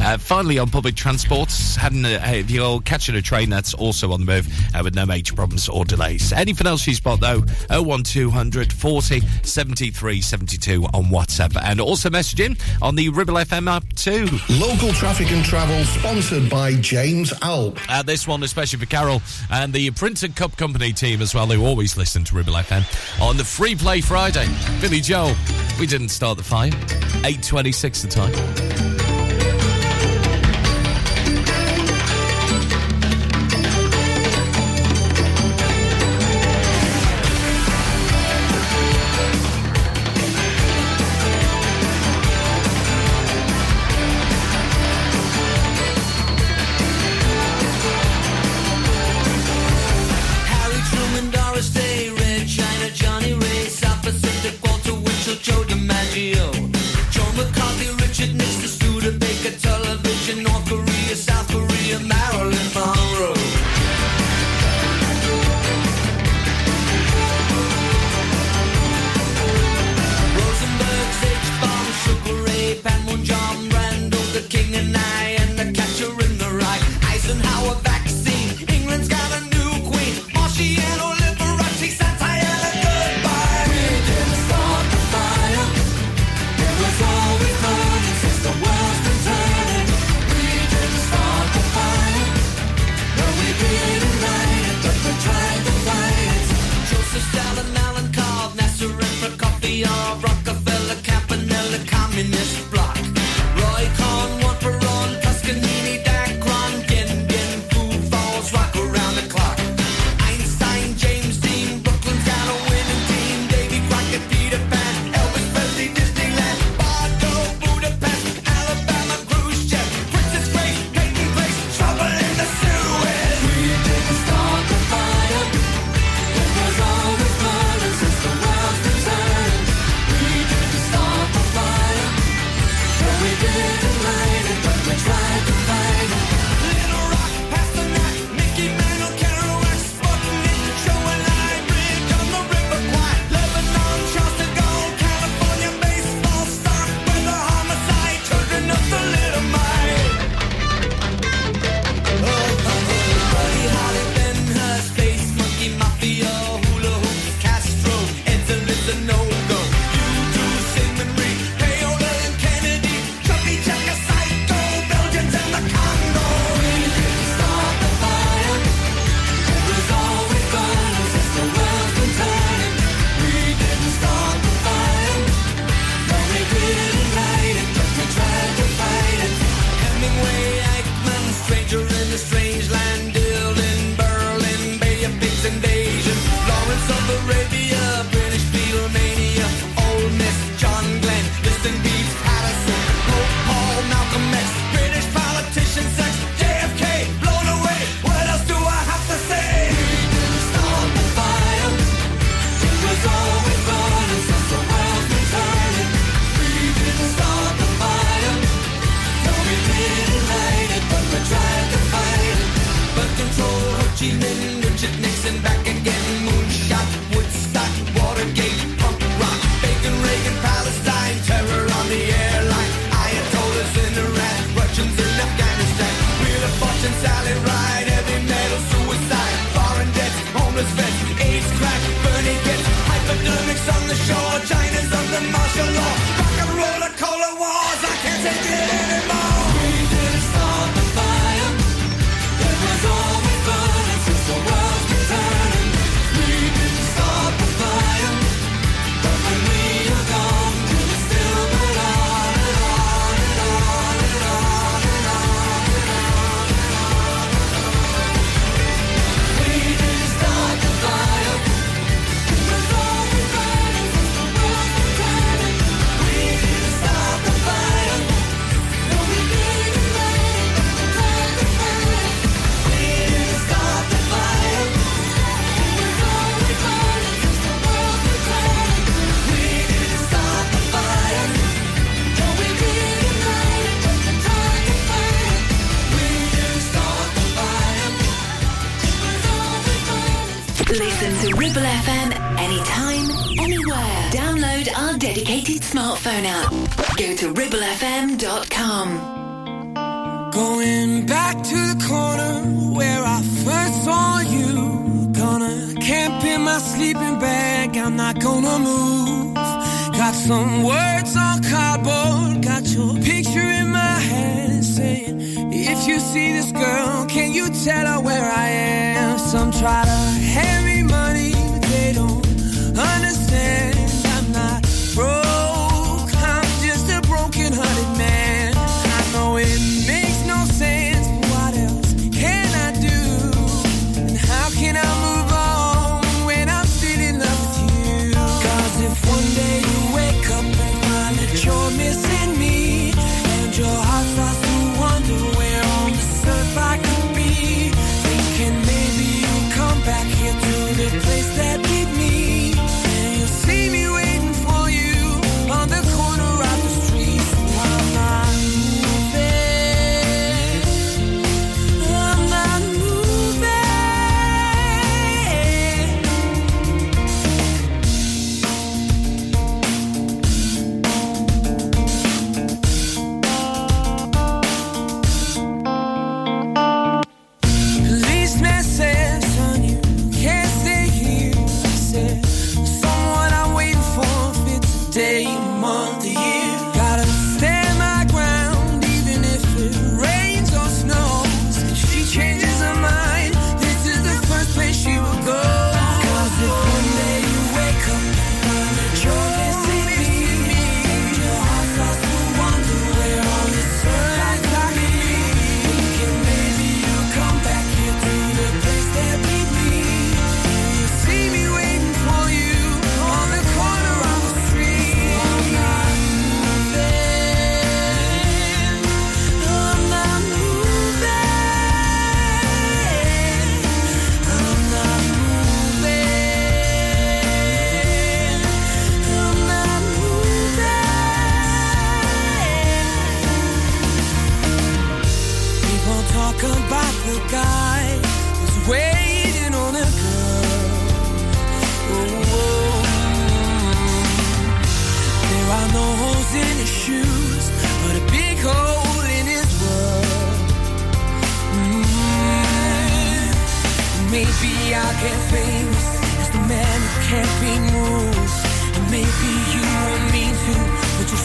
Uh, finally, on public transport, heading, if you're catching a train, that's also on the move with no major problems or delays. Anything else you spot though, 01200 40 73 72 on WhatsApp and also messaging on the Ribble FM app too. Local traffic and travel sponsored by James Alp. Uh, this one especially for Carol and the Printed Cup Company team as well, who always listen to Ribble FM on the Free Play Friday. Billy Joel, we didn't start the fire. 8.26 the time. dedicated smartphone app. Go to ribblefm.com. Going back to the corner where I first saw you. Gonna camp in my sleeping bag, I'm not gonna move. Got some words on cardboard, got your picture in my hand saying, If you see this girl, can you tell her where I am? Some try to hand me money, but they don't understand.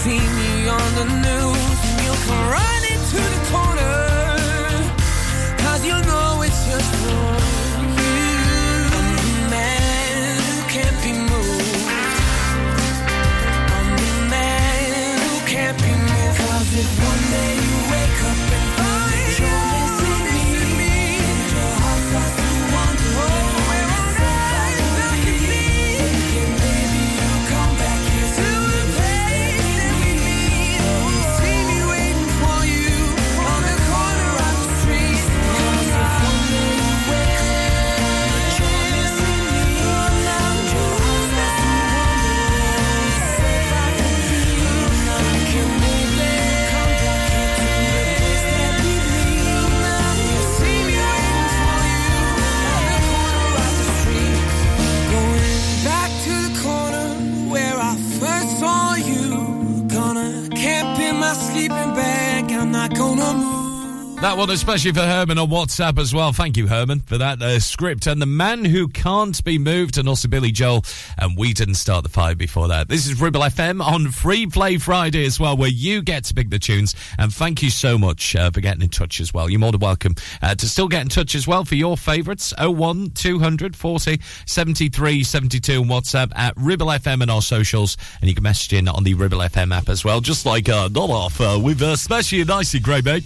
see me on the news and you'll come right That one, especially for Herman on WhatsApp as well. Thank you, Herman, for that uh, script. And the man who can't be moved, and also Billy Joel. And we didn't start the fire before that. This is Ribble FM on Free Play Friday as well, where you get to pick the tunes. And thank you so much uh, for getting in touch as well. You're more than welcome uh, to still get in touch as well for your favourites. 01 200 40 73 72 on WhatsApp at Ribble FM and our socials. And you can message in on the Ribble FM app as well, just like uh, not off uh, with uh, Smashy and Icy Grey Mate.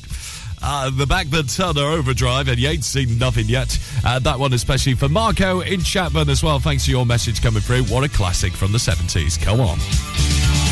Uh, the Bachman Turner Overdrive, and you ain't seen nothing yet. Uh, that one especially for Marco in Chatburn as well. Thanks for your message coming through. What a classic from the 70s. Come on.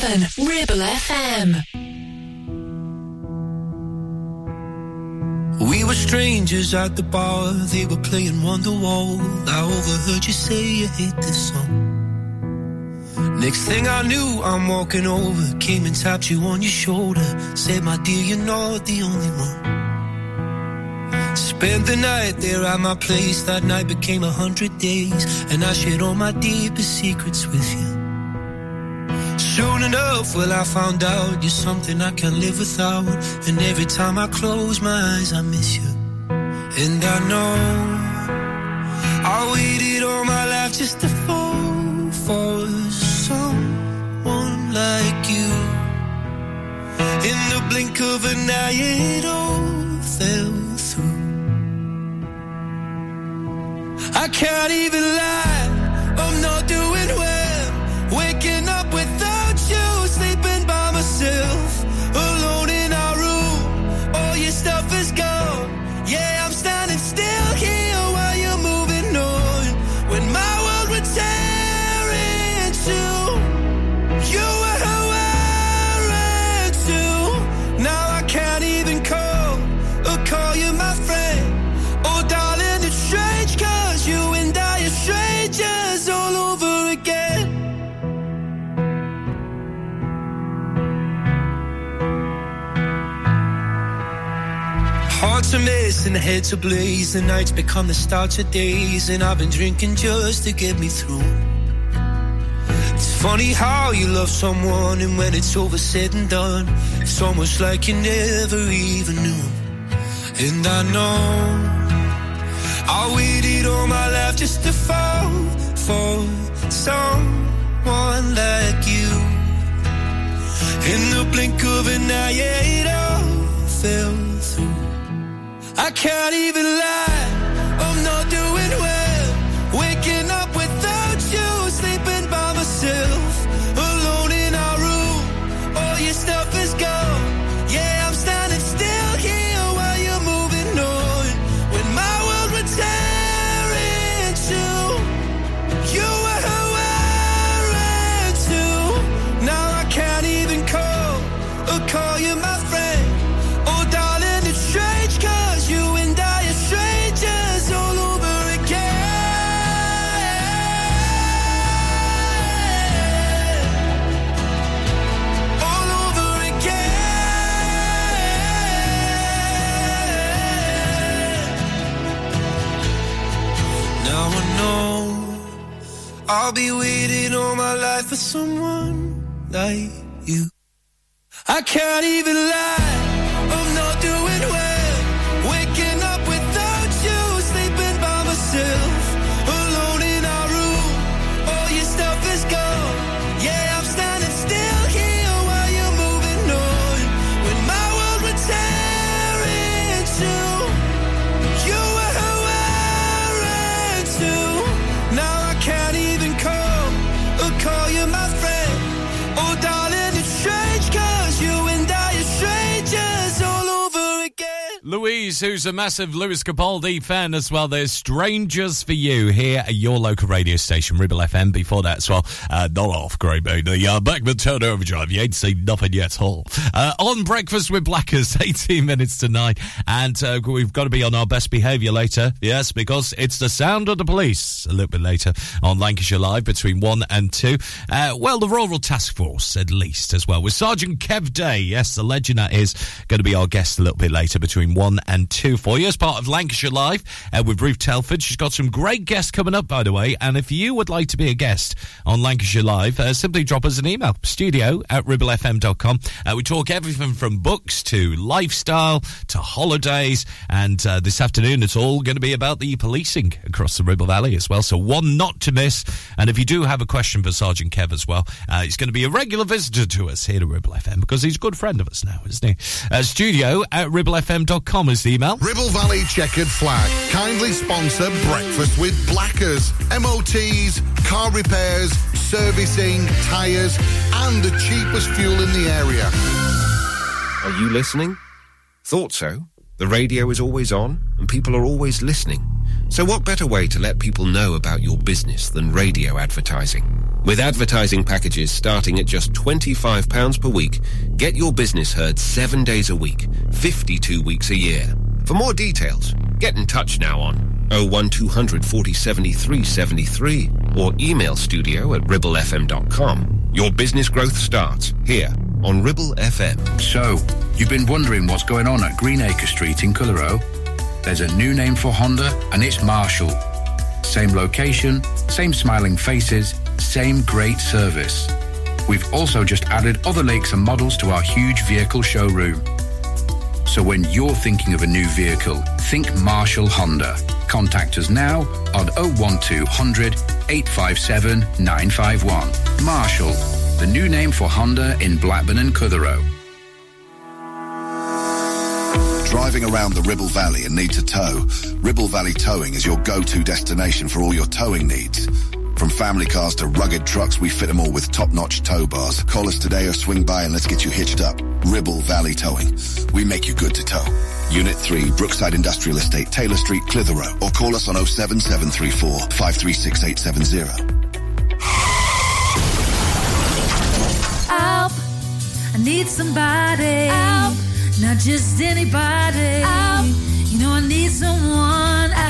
106.7 Ribble FM. We were strangers at the bar, they were playing Wonderwall. I overheard you say you hate this song. Next thing I knew, I'm walking over, came and tapped you on your shoulder. Said, my dear, you're not the only one. Spent the night there at my place, that night became a hundred days, and I shared all my deepest secrets with you. Soon enough, well, I found out you're something I can't live without. And every time I close my eyes, I miss you. And I know I waited all my life just to fall for someone like you. In the blink of an eye, it all fell through. I can't even lie, heads ablaze. The nights become the start of days, and I've been drinking just to get me through. It's funny how you love someone, and when it's over, said and done, it's almost like you never even knew. And I know I waited all my life just to fall for someone like you. In the blink of an eye, it all fell. I can't even lie, I'll be waiting all my life for someone like you. I can't even lie. Again. Louise, who's a massive Lewis Capaldi fan as well. There's Strangers for You here at your local radio station, Ribble FM. Before that as well, uh, not off Great Moon, the uh, Blackman Turn Overdrive. You ain't seen nothing yet, all. Uh, on Breakfast with Blackers, 18 minutes to 9. And uh, we've got to be on our best behaviour later. Yes, because it's the sound of the police a little bit later on Lancashire Live between 1 and 2. Uh, well, the Rural Task Force, at least, as well. With Sergeant Kev Day. Yes, the legend that is going to be our guest a little bit later between 1 and 2 for you as part of Lancashire Live uh, with Ruth Telford. She's got some great guests coming up, by the way. And if you would like to be a guest on Lancashire Live, uh, simply drop us an email studio at ribblefm.com. Uh, we talk everything from books to lifestyle to holidays. And uh, this afternoon, it's all going to be about the policing across the Ribble Valley as well. So, one not to miss. And if you do have a question for Sergeant Kev as well, uh, he's going to be a regular visitor to us here at Ribble FM because he's a good friend of us now, isn't he? Uh, studio at ribblefm.com is the email. Ribble Valley Chequered Flag kindly sponsor Breakfast with Blackers, MOTs, car repairs, servicing, tyres, and the cheapest fuel in the area. Are you listening? Thought so. The radio is always on, and people are always listening. So, what better way to let people know about your business than radio advertising? With advertising packages starting at just £25 per week, get your business heard seven days a week, 52 weeks a year. For more details, get in touch now on 01200 40 73 73 or email studio at ribblefm.com. Your business growth starts here on Ribble FM. So, you've been wondering what's going on at Greenacre Street in Clitheroe? There's a new name for Honda, and it's Marshall. Same location, same smiling faces, same great service. We've also just added other lakes and models to our huge vehicle showroom. So when you're thinking of a new vehicle, think Marshall Honda. Contact us now on 01200 857 951. Marshall, the new name for Honda in Blackburn and Clitheroe. Driving around the Ribble Valley and need to tow? Ribble Valley Towing is your go-to destination for all your towing needs. From family cars to rugged trucks, we fit them all with top-notch tow bars. Call us today or swing by and let's get you hitched up. Ribble Valley Towing. We make you good to tow. Unit 3, Brookside Industrial Estate, Taylor Street, Clitheroe. Or call us on 07734 536870. Help! I need somebody. Help! Not just anybody. Help! You know I need someone. Help!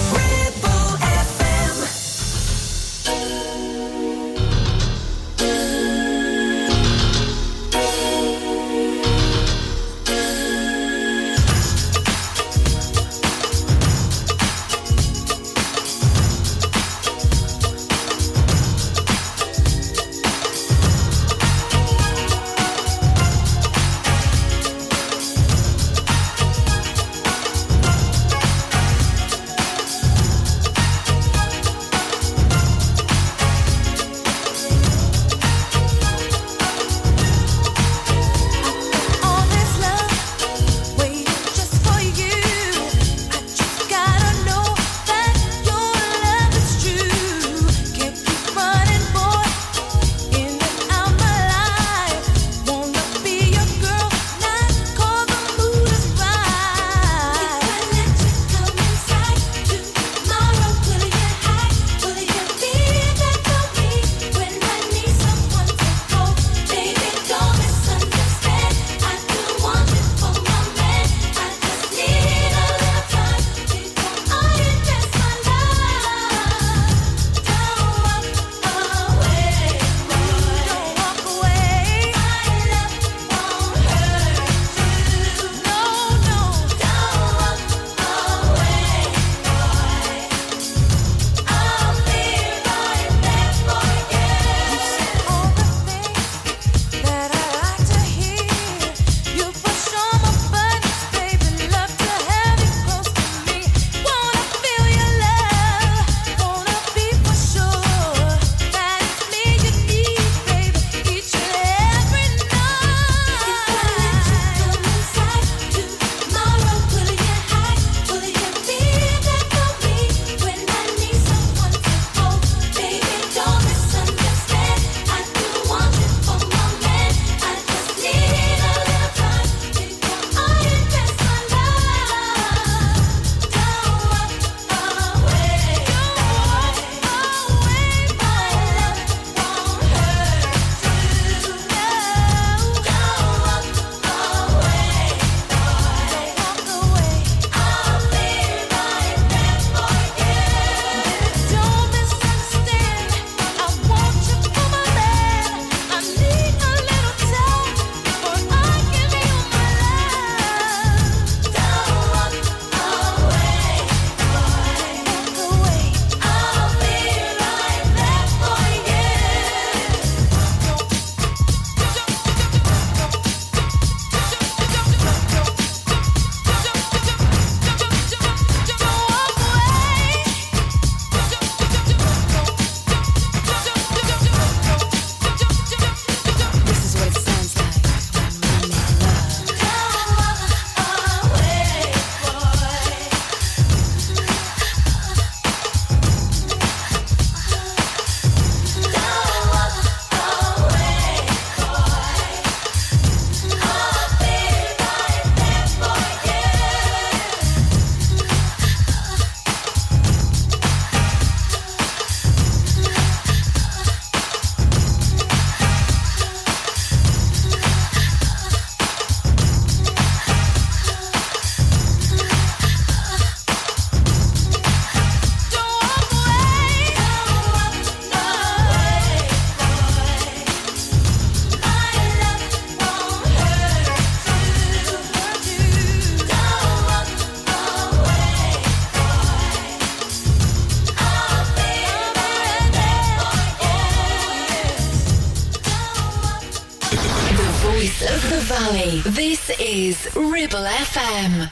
FM.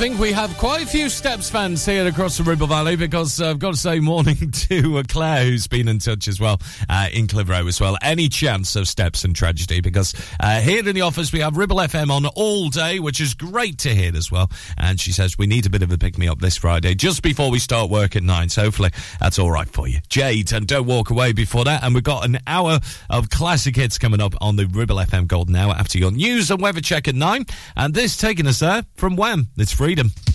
Think we have quite a few Steps fans here across the Ribble Valley because uh, I've got to say morning to Claire, who's been in touch as well uh, in Clitheroe as well. Any chance of Steps and tragedy? Because uh, here in the office we have Ribble FM on all day, which is great to hear as well. And she says we need a bit of a pick me up this Friday just before we start work at nine. So hopefully that's all right for you, Jade. And don't walk away before that. And we've got an hour of classic hits coming up on the Ribble FM Golden Hour after your news and weather check at nine. And this taking us there from Wham. It's freedom.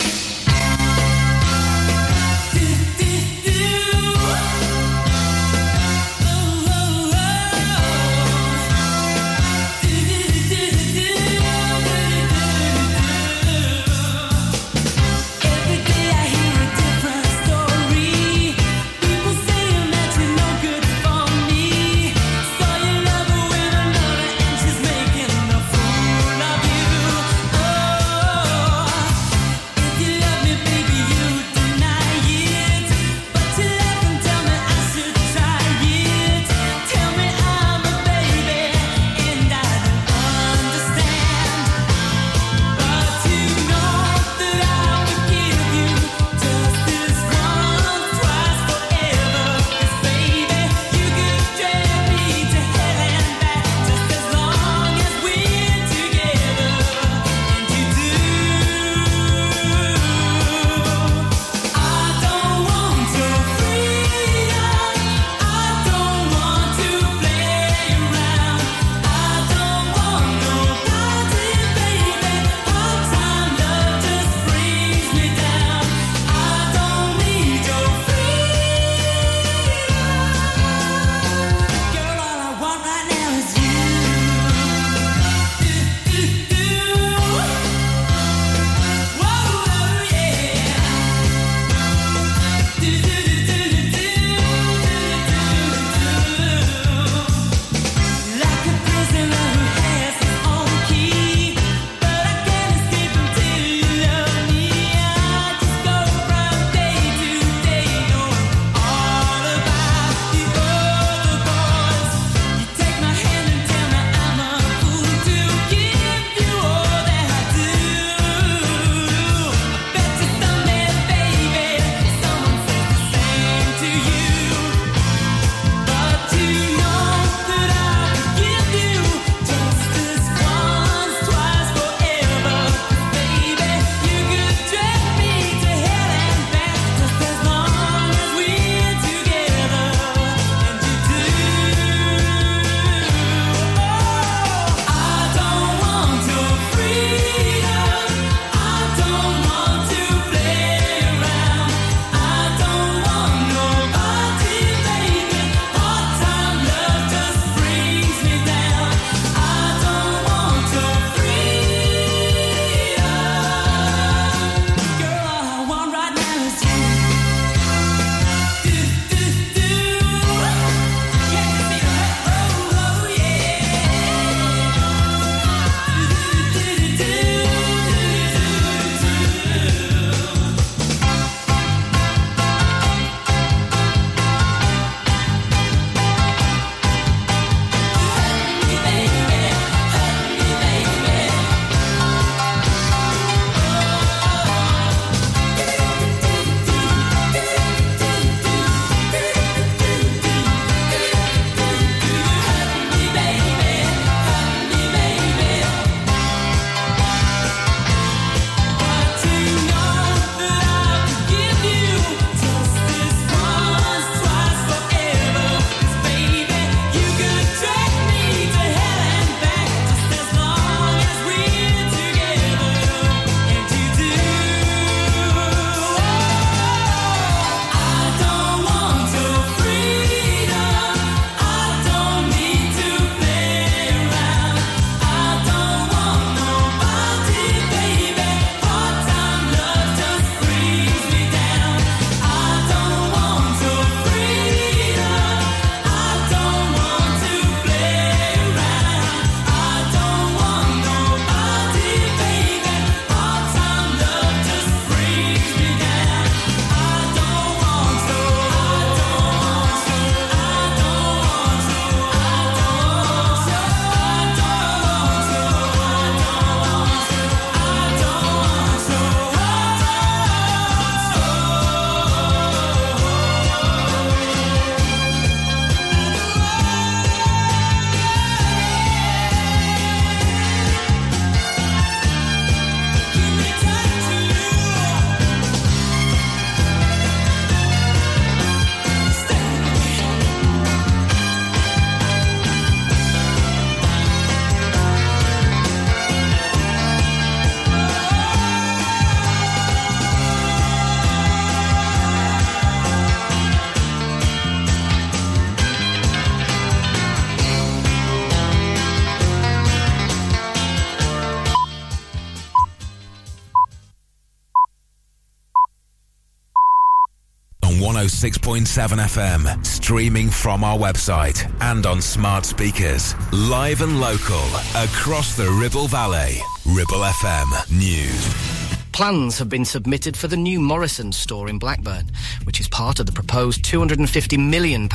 FM, streaming from our website and on smart speakers. Live and local across the Ribble Valley. Ribble FM News. Plans have been submitted for the new Morrison store in Blackburn, which is part of the proposed £250 million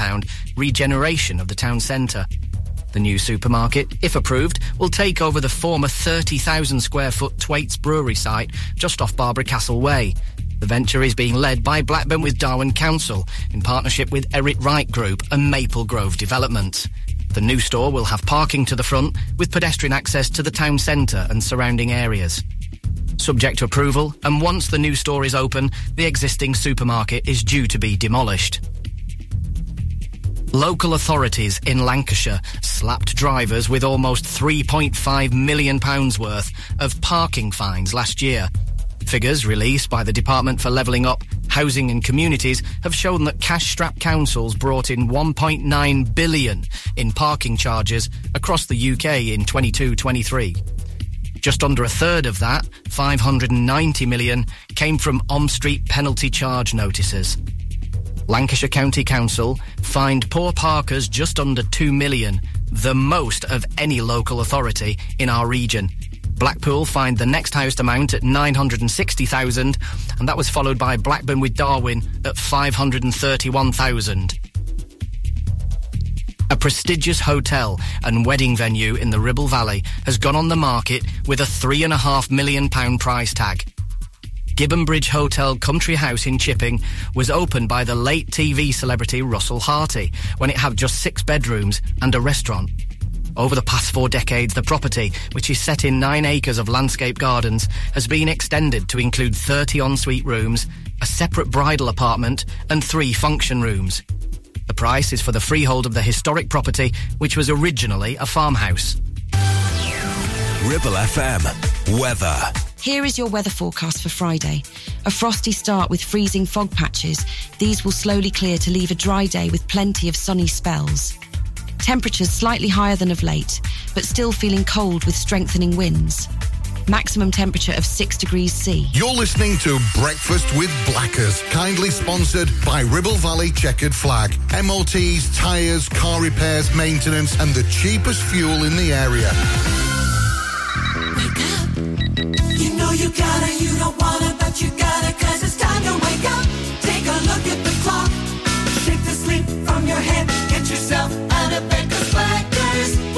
regeneration of the town centre. The new supermarket, if approved, will take over the former 30,000 square foot Thwaites Brewery site just off Barbara Castle Way. The venture is being led by Blackburn with Darwen Council in partnership with Eric Wright Group and Maple Grove Development. The new store will have parking to the front with pedestrian access to the town centre and surrounding areas. Subject to approval, and once the new store is open, the existing supermarket is due to be demolished. Local authorities in Lancashire slapped drivers with almost £3.5 million worth of parking fines last year. Figures released by the Department for Levelling Up, Housing and Communities have shown that cash-strapped councils brought in 1.9 billion in parking charges across the UK in 22-23. Just under a third of that, 590 million, came from on street penalty charge notices. Lancashire County Council fined poor parkers just under 2 million, the most of any local authority in our region. Blackpool fined the next highest amount at 960,000 and that was followed by Blackburn with Darwen at 531,000. A prestigious hotel and wedding venue in the Ribble Valley has gone on the market with a three and a half million pound price tag. Gibbon Bridge Hotel Country House in Chipping was opened by the late TV celebrity Russell Harty when it had just six bedrooms and a restaurant. Over the past four decades, the property, which is set in nine acres of landscape gardens, has been extended to include 30 ensuite rooms, a separate bridal apartment, and three function rooms. The price is for the freehold of the historic property, which was originally a farmhouse. Ribble FM. Weather. Here is your weather forecast for Friday. A frosty start with freezing fog patches. These will slowly clear to leave a dry day with plenty of sunny spells. Temperatures slightly higher than of late, but still feeling cold with strengthening winds. Maximum temperature of 6 degrees C. You're listening to Breakfast with Blackers, kindly sponsored by Ribble Valley Chequered Flag. MOTs, tyres, car repairs, maintenance, and the cheapest fuel in the area. You know you gotta, you don't wanna, but you gotta, cause it's time to wake up. Take a look at the clock. Shake the sleep from your head. Get yourself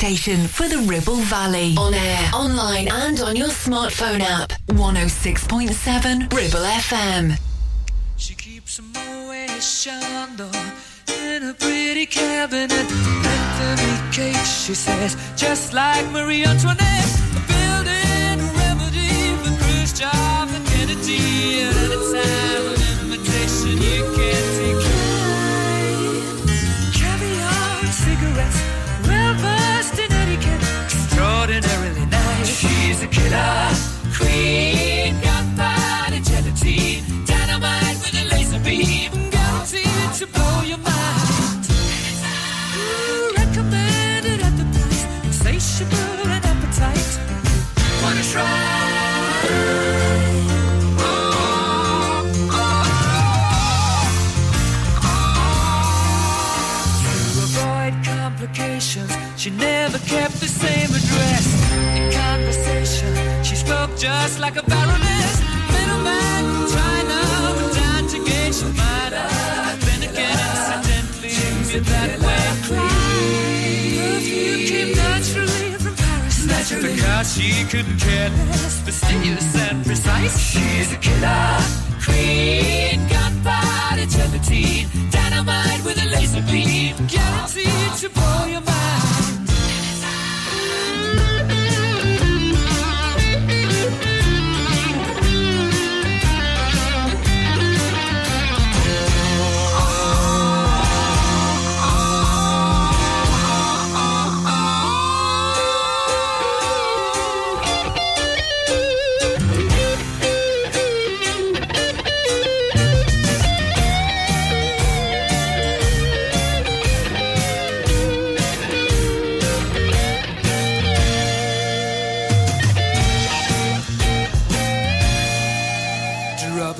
Station for the Ribble Valley. On air, online, and on your smartphone app. 106.7 Ribble FM. She keeps a Moet Chandon in a pretty cabinet. Anthony cake, she says, just like Marie Antoinette.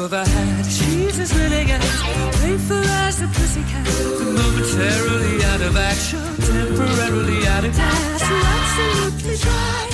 Of a hat, she's as willing as playful as a pussycat. Momentarily out of action, temporarily out of gas, absolutely dry.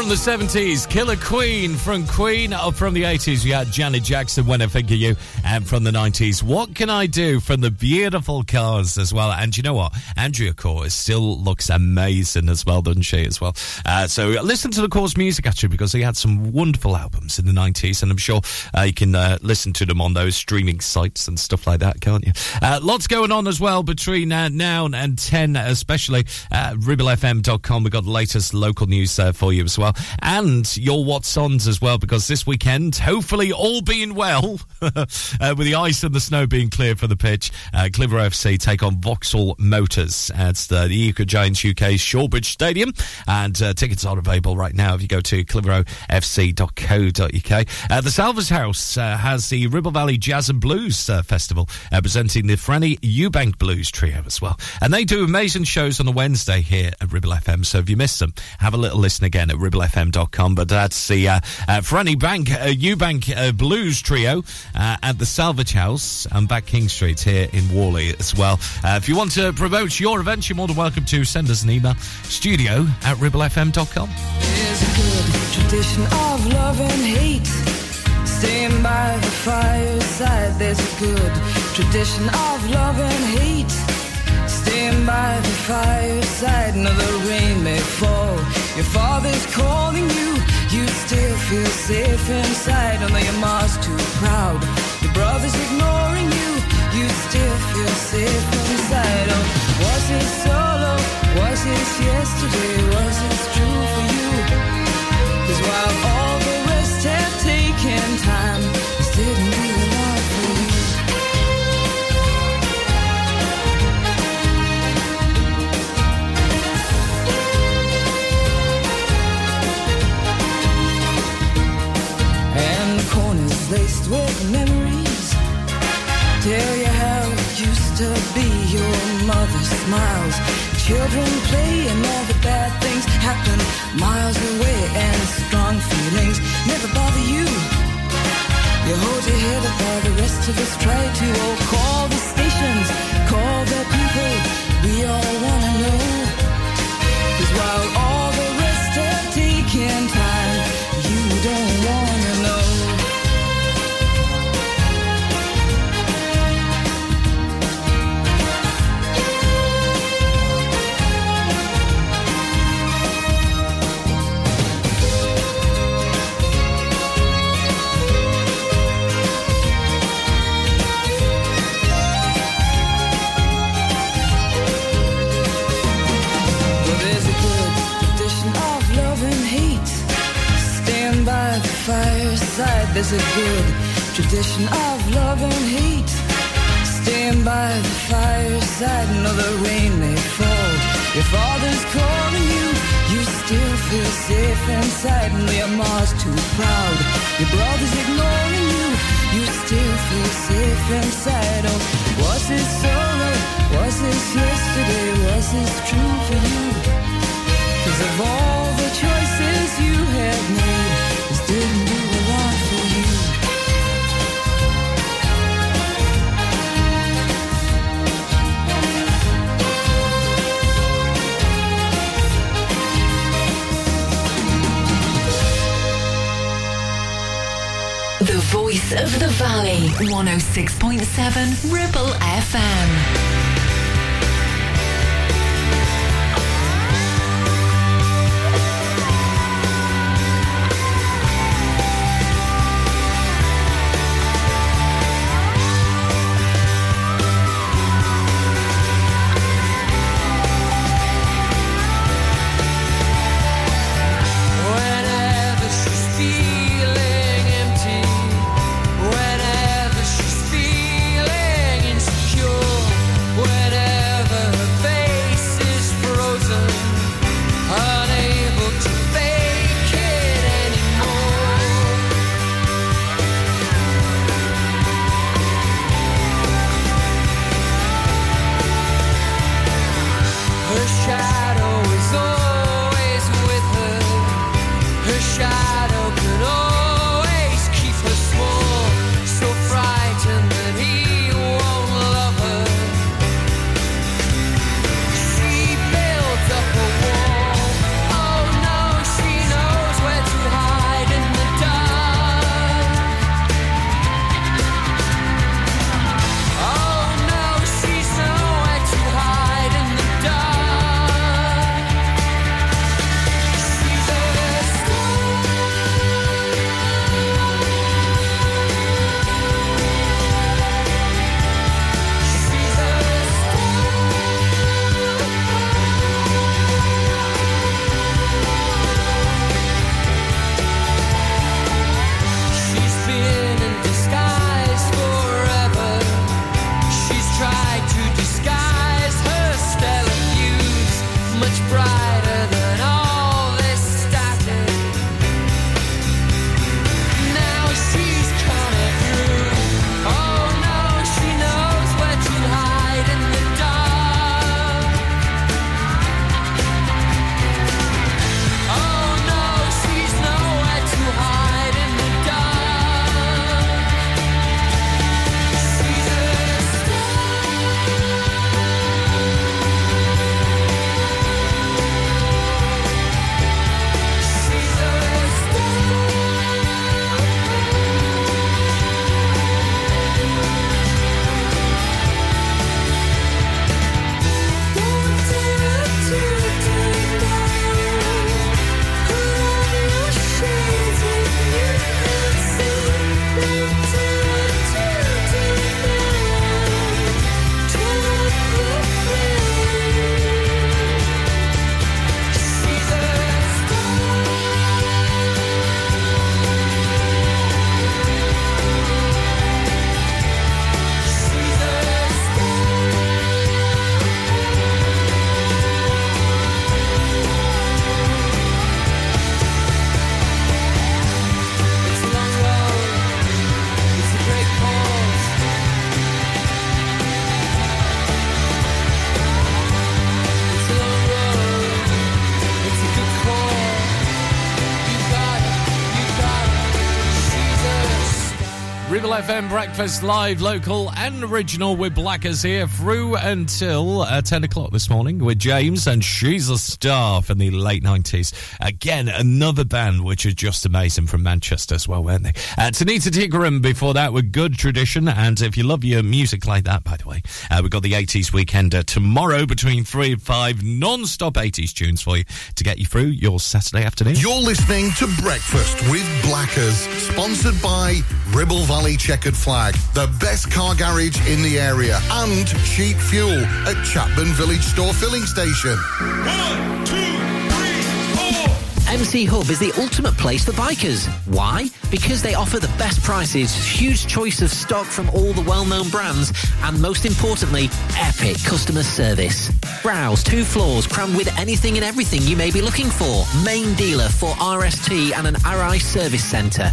From the 70s, Killer Queen. From Queen, or from the 80s, we had Janet Jackson, When I Think of You. And from the 90s, What Can I Do? From the beautiful Corrs as well. And you know what? Andrea Corr still looks amazing as well, doesn't she, as well? Uh, so listen to the Corrs music, actually, because he had some wonderful albums in the 90s. And I'm sure uh, you can uh, listen to them on those streaming sites and stuff like that, can't you? Uh, lots going on as well between uh, now and 10, especially uh, ribblefm.com. We've got the latest local news uh, for you as well. And your What's Ons as well, because this weekend, hopefully all being well, uh, with the ice and the snow being cleared for the pitch, uh, Clitheroe FC take on Vauxhall Motors at the, the Eco Giants UK Shawbridge Stadium. And uh, tickets are available right now if you go to clitheroefc.co.uk. Uh, the Salvers House uh, has the Ribble Valley Jazz and Blues uh, Festival, uh, presenting the Franny Eubank Blues Trio as well. And they do amazing shows on a Wednesday here at Ribble FM. So if you missed them, have a little listen again at ribblefm.com. But that's the uh, uh, Franny Bank, uh, Eubank uh, Blues Trio uh, at the Salvage House and back King Street here in Whalley as well. Uh, if you want to promote your event, you're more than welcome to send us an email studio at ribblefm.com. There's a good tradition of love and hate. Staying by the fireside, there's a good tradition of love and hate. Staying by the fireside, the rain may fall. Your father's calling you, you still feel safe inside. Although your mom's too proud, your brother's ignoring you, you still feel safe inside. Oh, was it solo? Was it yesterday? Was it true for you? Cause while all smiles. Children play and all the bad things happen miles away, and strong feelings never bother you. You hold your head up while the rest of us try to. Oh, call the There's a good tradition of love and hate. Stand by the fireside. No, the rain may fall. Your father's calling you. You still feel safe inside. No, your mom's too proud. Your brother's ignoring you. You still feel safe inside. Oh, was this sorrow? Was this yesterday? Was this true for you? Cause of all the choices you have made, of the valley. 106.7 Ribble FM. FM breakfast live, local and original with Blackers here through until uh, 10 o'clock this morning with James and She's a Star from the late 90s. Again, another band which is just amazing from Manchester as well, weren't they? Uh, Tanita Tikaram before that with Good Tradition. And if you love your music like that, by the way, uh, we've got the 80s weekend uh, tomorrow between 3 and 5 non stop 80s tunes for you to get you through your Saturday afternoon. You're listening to Breakfast with Blackers, sponsored by Ribble Valley Chequered Flag, the best car garage in the area, and cheap fuel at Chatburn Village Store Filling Station. MC Hub is the ultimate place for bikers. Why? Because they offer the best prices, huge choice of stock from all the well-known brands, and most importantly, epic customer service. Browse two floors crammed with anything and everything you may be looking for. Main dealer for RST and an Arai service centre.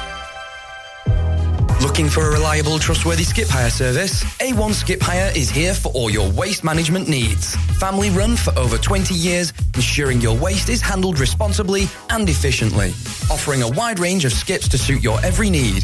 Looking for a reliable, trustworthy skip hire service? A1 Skip Hire is here for all your waste management needs. Family run for over 20 years, ensuring your waste is handled responsibly and efficiently. Offering a wide range of skips to suit your every need,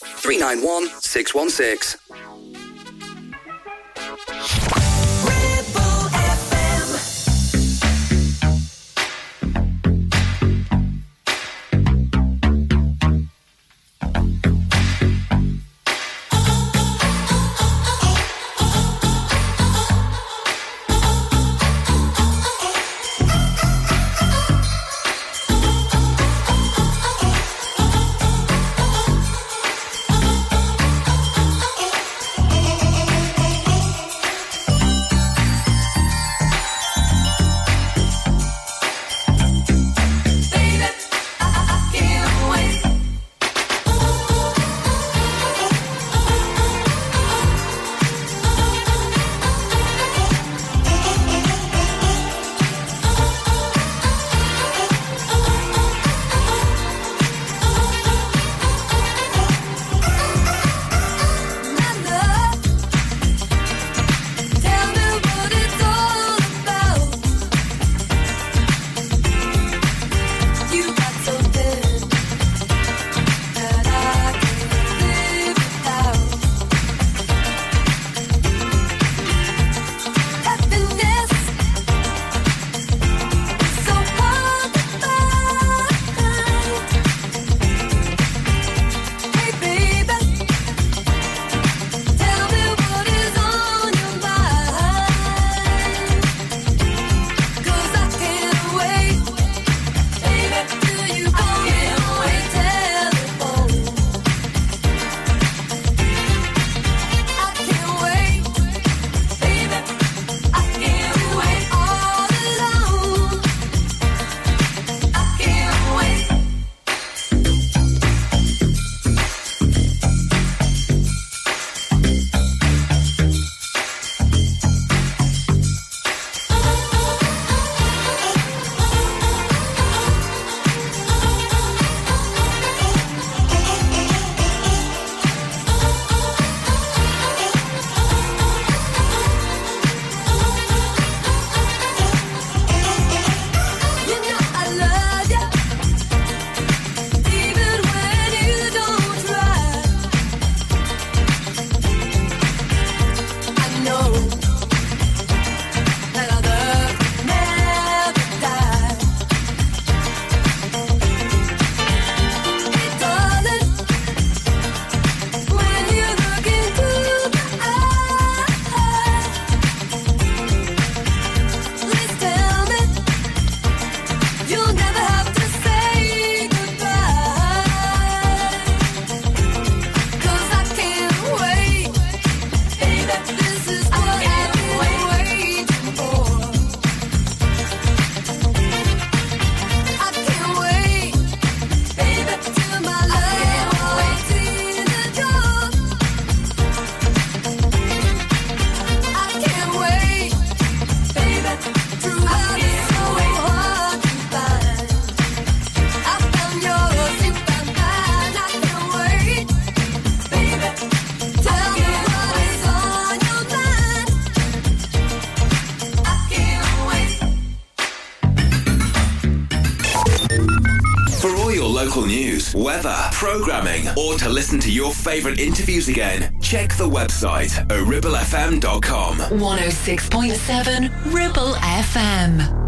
391 616. Weather, programming, or to listen to your favourite interviews again, check the website at ribblefm.com. 106.7 Ribble FM.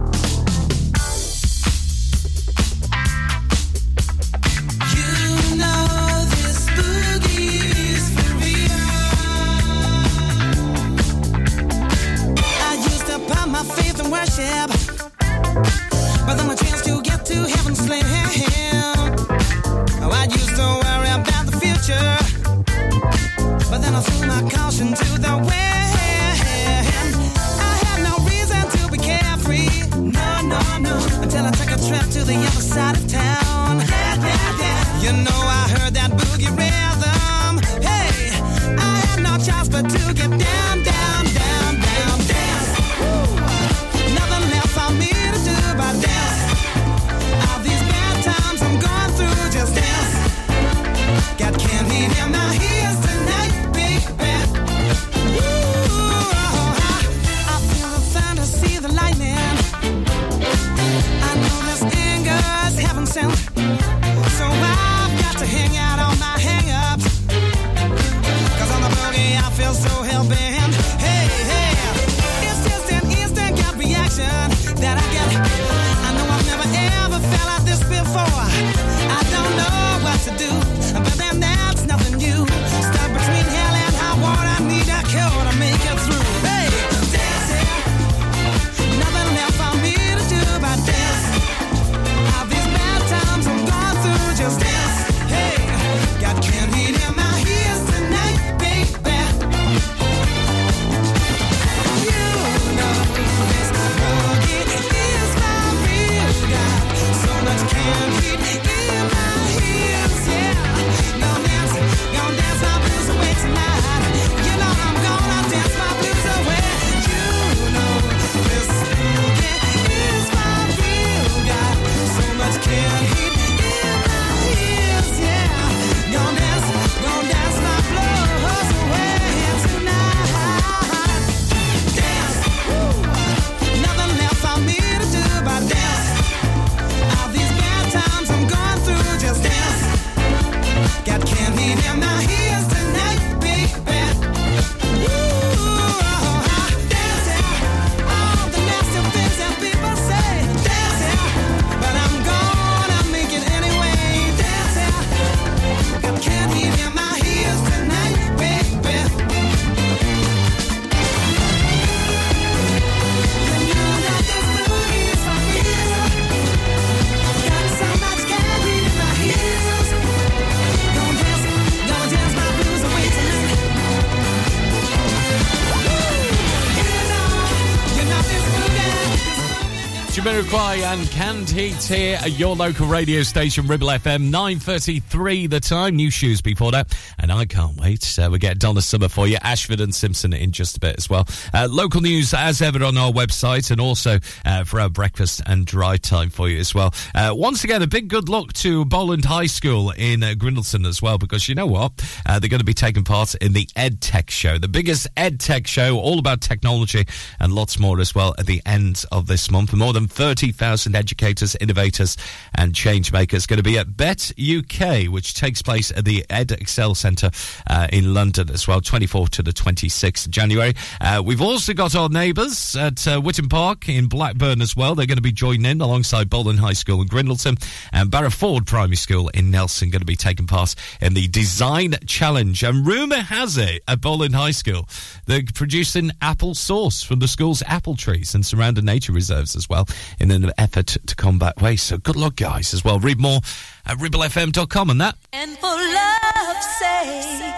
Jamiroquai and Canned Heat here at your local radio station, Ribble FM. 9.33 the time. New shoes before that. And I can't wait. Uh, we get Donna Summer for you. Ashford and Simpson in just a bit as well. Uh, local news as ever on our website and also uh, for our breakfast and drive time for you as well. Uh, once again, a big good luck to Bowland High School in uh, Grindleton as well because you know what? Uh, they're going to be taking part in the EdTech show, the biggest EdTech show, all about technology and lots more as well at the end of this month. For More than 30,000 educators, innovators, and change makers going to be at Bett UK, which takes place at the Ed Excel Centre uh, in London as well, 24th to the 26th of January. Uh, we've also got our neighbours at uh, Park in Blackburn as well. They're going to be joining in alongside Bowland High School in Grindleton and Barrowford Primary School in Nelson going to be taking part in the Design Challenge. And rumour has it at Bowland High School, they're producing apple sauce from the school's apple trees and surrounding nature reserves as well in an effort to combat waste. So good luck, guys, as well. Read more at ribblefm.com and that. And for love's sake,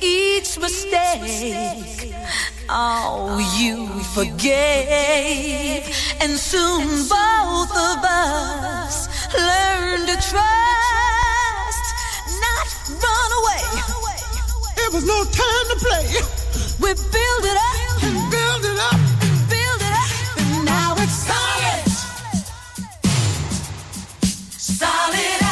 each mistake, oh, you forgave. And soon both of us learn to trust, not run away. It was no time to play. We build it up, and build it up, and build it up, and now it's solid. Solid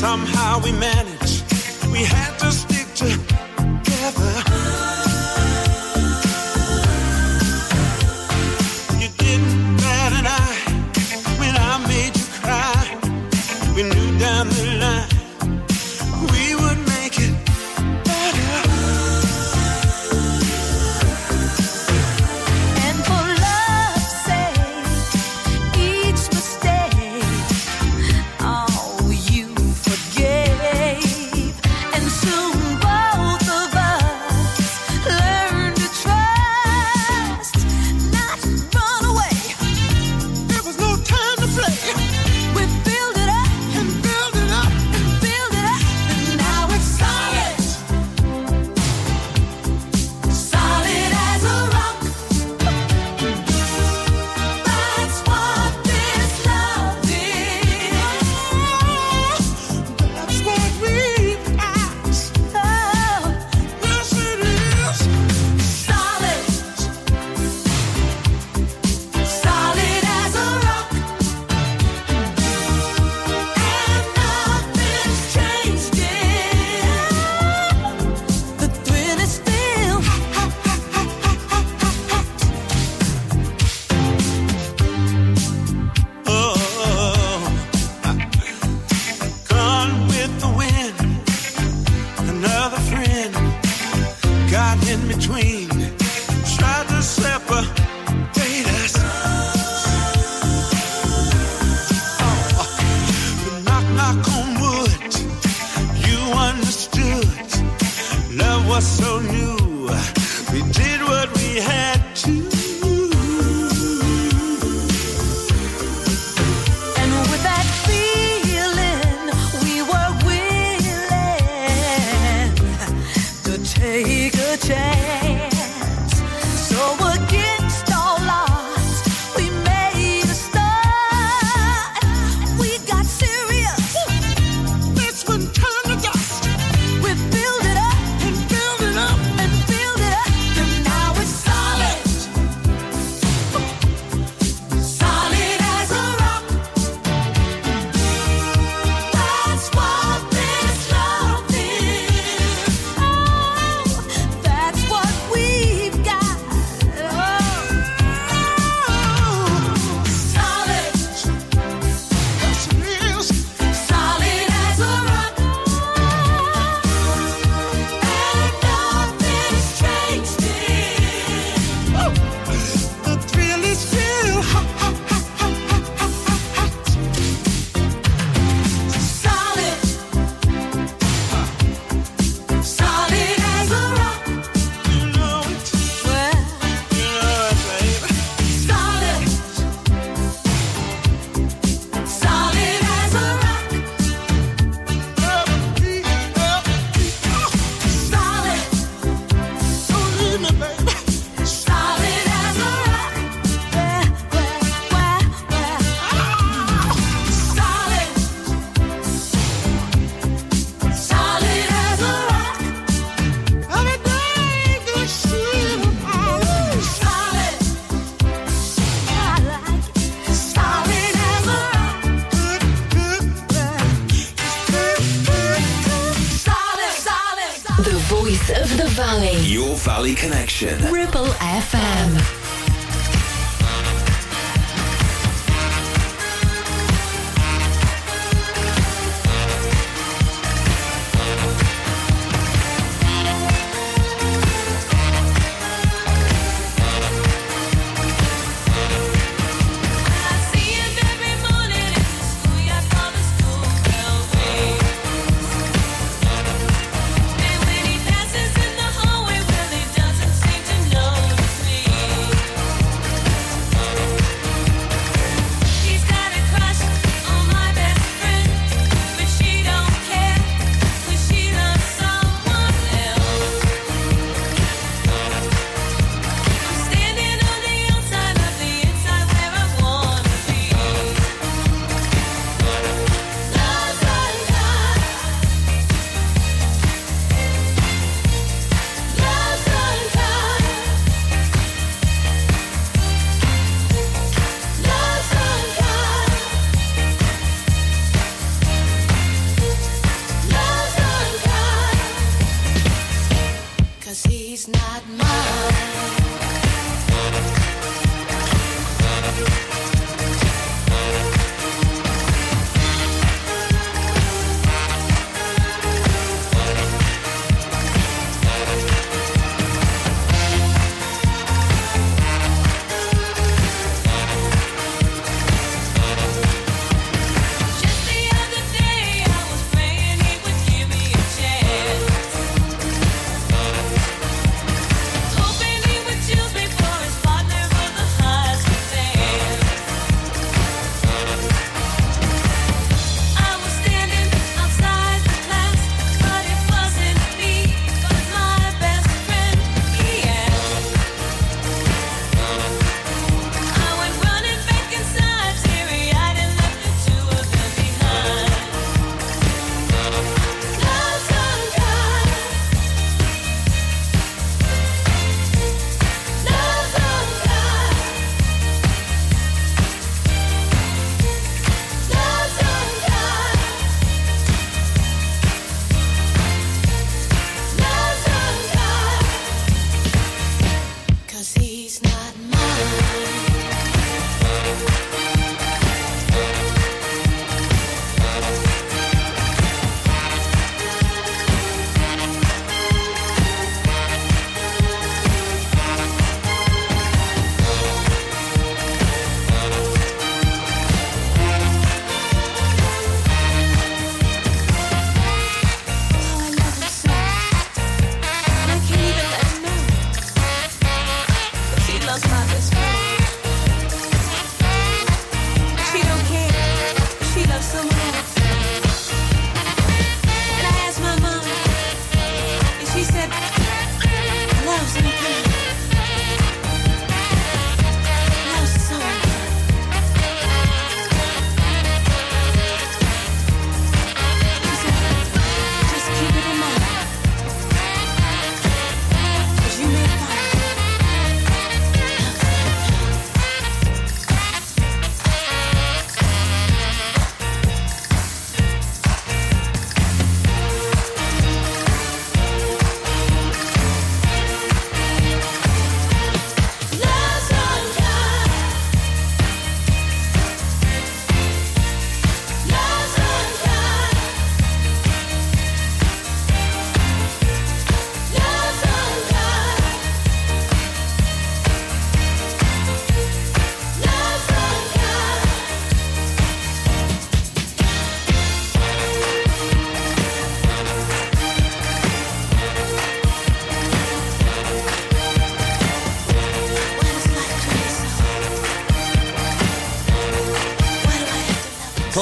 somehow we managed. We had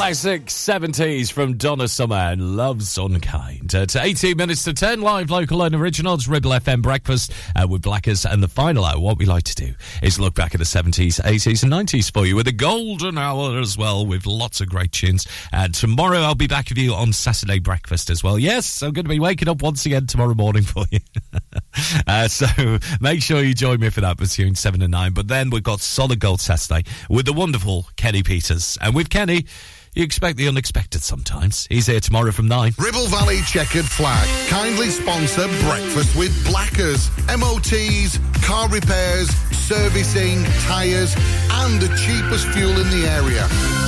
Classic 70s from Donna Summer and Love's Unkind. Uh, to 18 minutes to 10, live, local and originals, Ribble FM Breakfast uh, with Blackers. And the final hour, what we like to do is look back at the 70s, 80s and 90s for you with a golden hour as well with lots of great tunes. And tomorrow I'll be back with you on Saturday Breakfast as well. Yes, I'm going to be waking up once again tomorrow morning for you. uh, so make sure you join me for that between 7 and 9. But then we've got Solid Gold Saturday with the wonderful Kenny Peters. And with Kenny, you expect the unexpected sometimes. He's here tomorrow from 9. Ribble Valley Chequered Flag kindly sponsor Breakfast with Blackers. MOTs, car repairs, servicing, tyres, and the cheapest fuel in the area.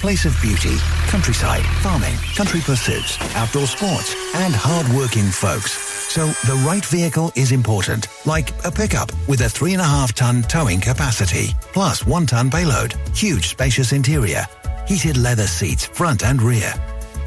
place of beauty, countryside, farming, country pursuits, outdoor sports, and hard-working folks. So the right vehicle is important, like a pickup with a three and a half ton towing capacity, plus one ton payload, huge spacious interior, heated leather seats front and rear,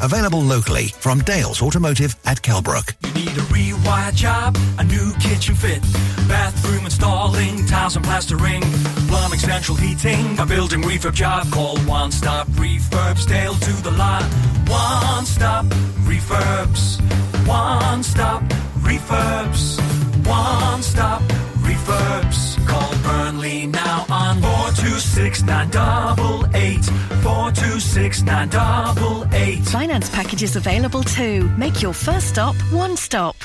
Available locally from Dales Automotive at Kelbrook. You need a rewire job, a new kitchen fit, bathroom installing, tiles and plastering, plumbing, central heating, a building refurb job. Call One Stop Refurbs, Dale to the lot. One Stop Refurbs, One Stop Refurbs, One Stop Refurbs. Burnley now on 426 426 Finance packages available too. Make your first stop one stop.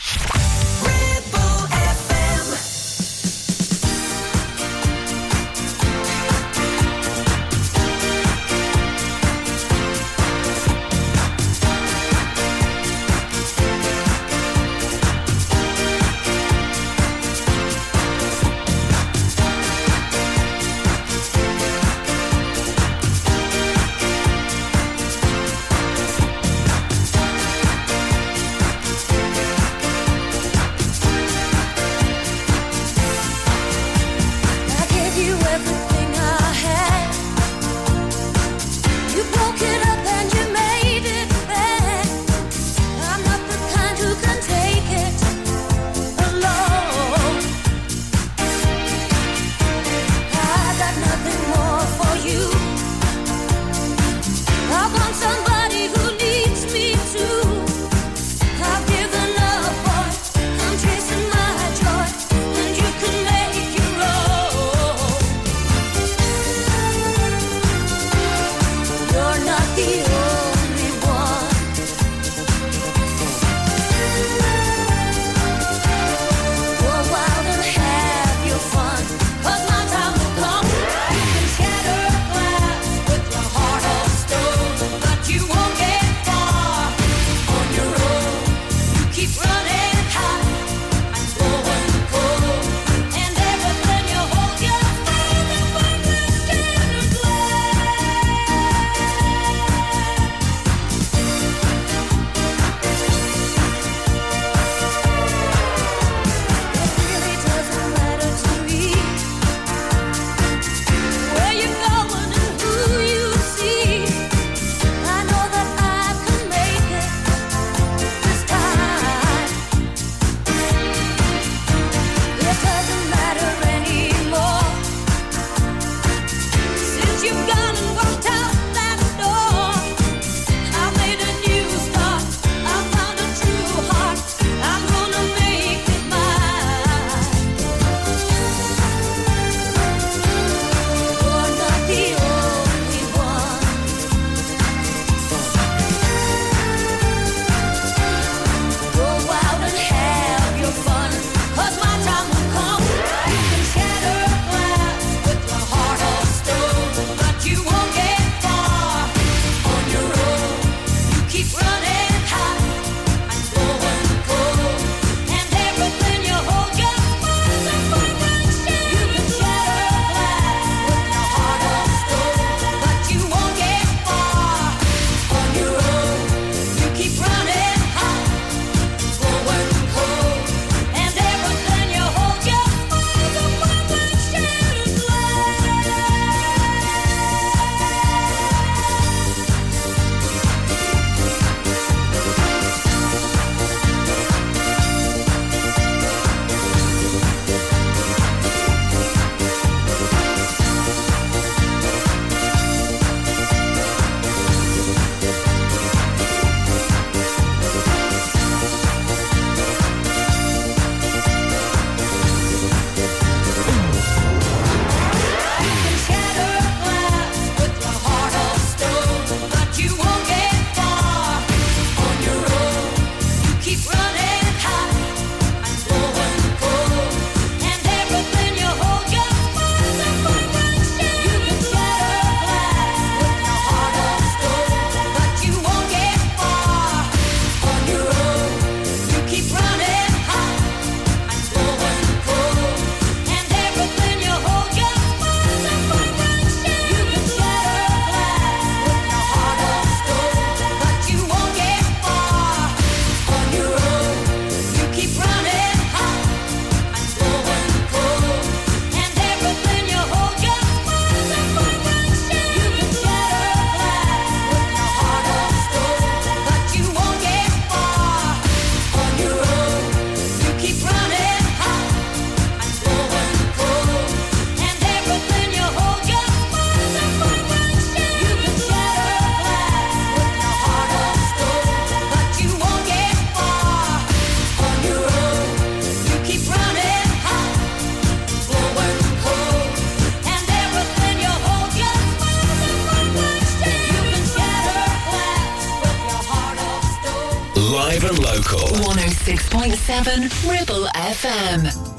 Ribble FM.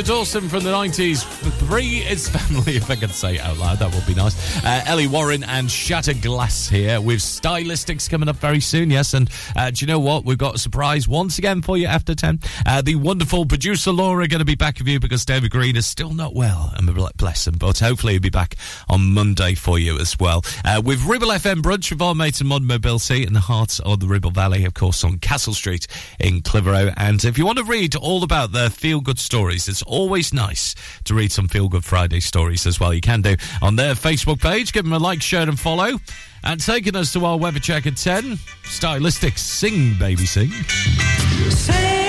Linda Dawson from the 90s. Three is family, if I can say it out loud. That would be nice. Uh, Ellie Warren and Shatter Glass here with Stylistics coming up very soon, yes. And uh, do you know what? We've got a surprise once again for you after 10. Uh, the wonderful producer Laura going to be back with you because David Green is still not well and bless them. But hopefully he'll be back on Monday for you as well. Uh, with Ribble FM Brunch with our mates in Modern Mobility in the heart of the Ribble Valley, of course, on Castle Street in Clitheroe. And if you want to read all about their feel good stories, it's always nice to read some feel good Friday stories as well. You can do on their Facebook page. Give them a like, share, and follow. And taking us to our weather check at 10, Stylistics Sing Baby Sing. Sing.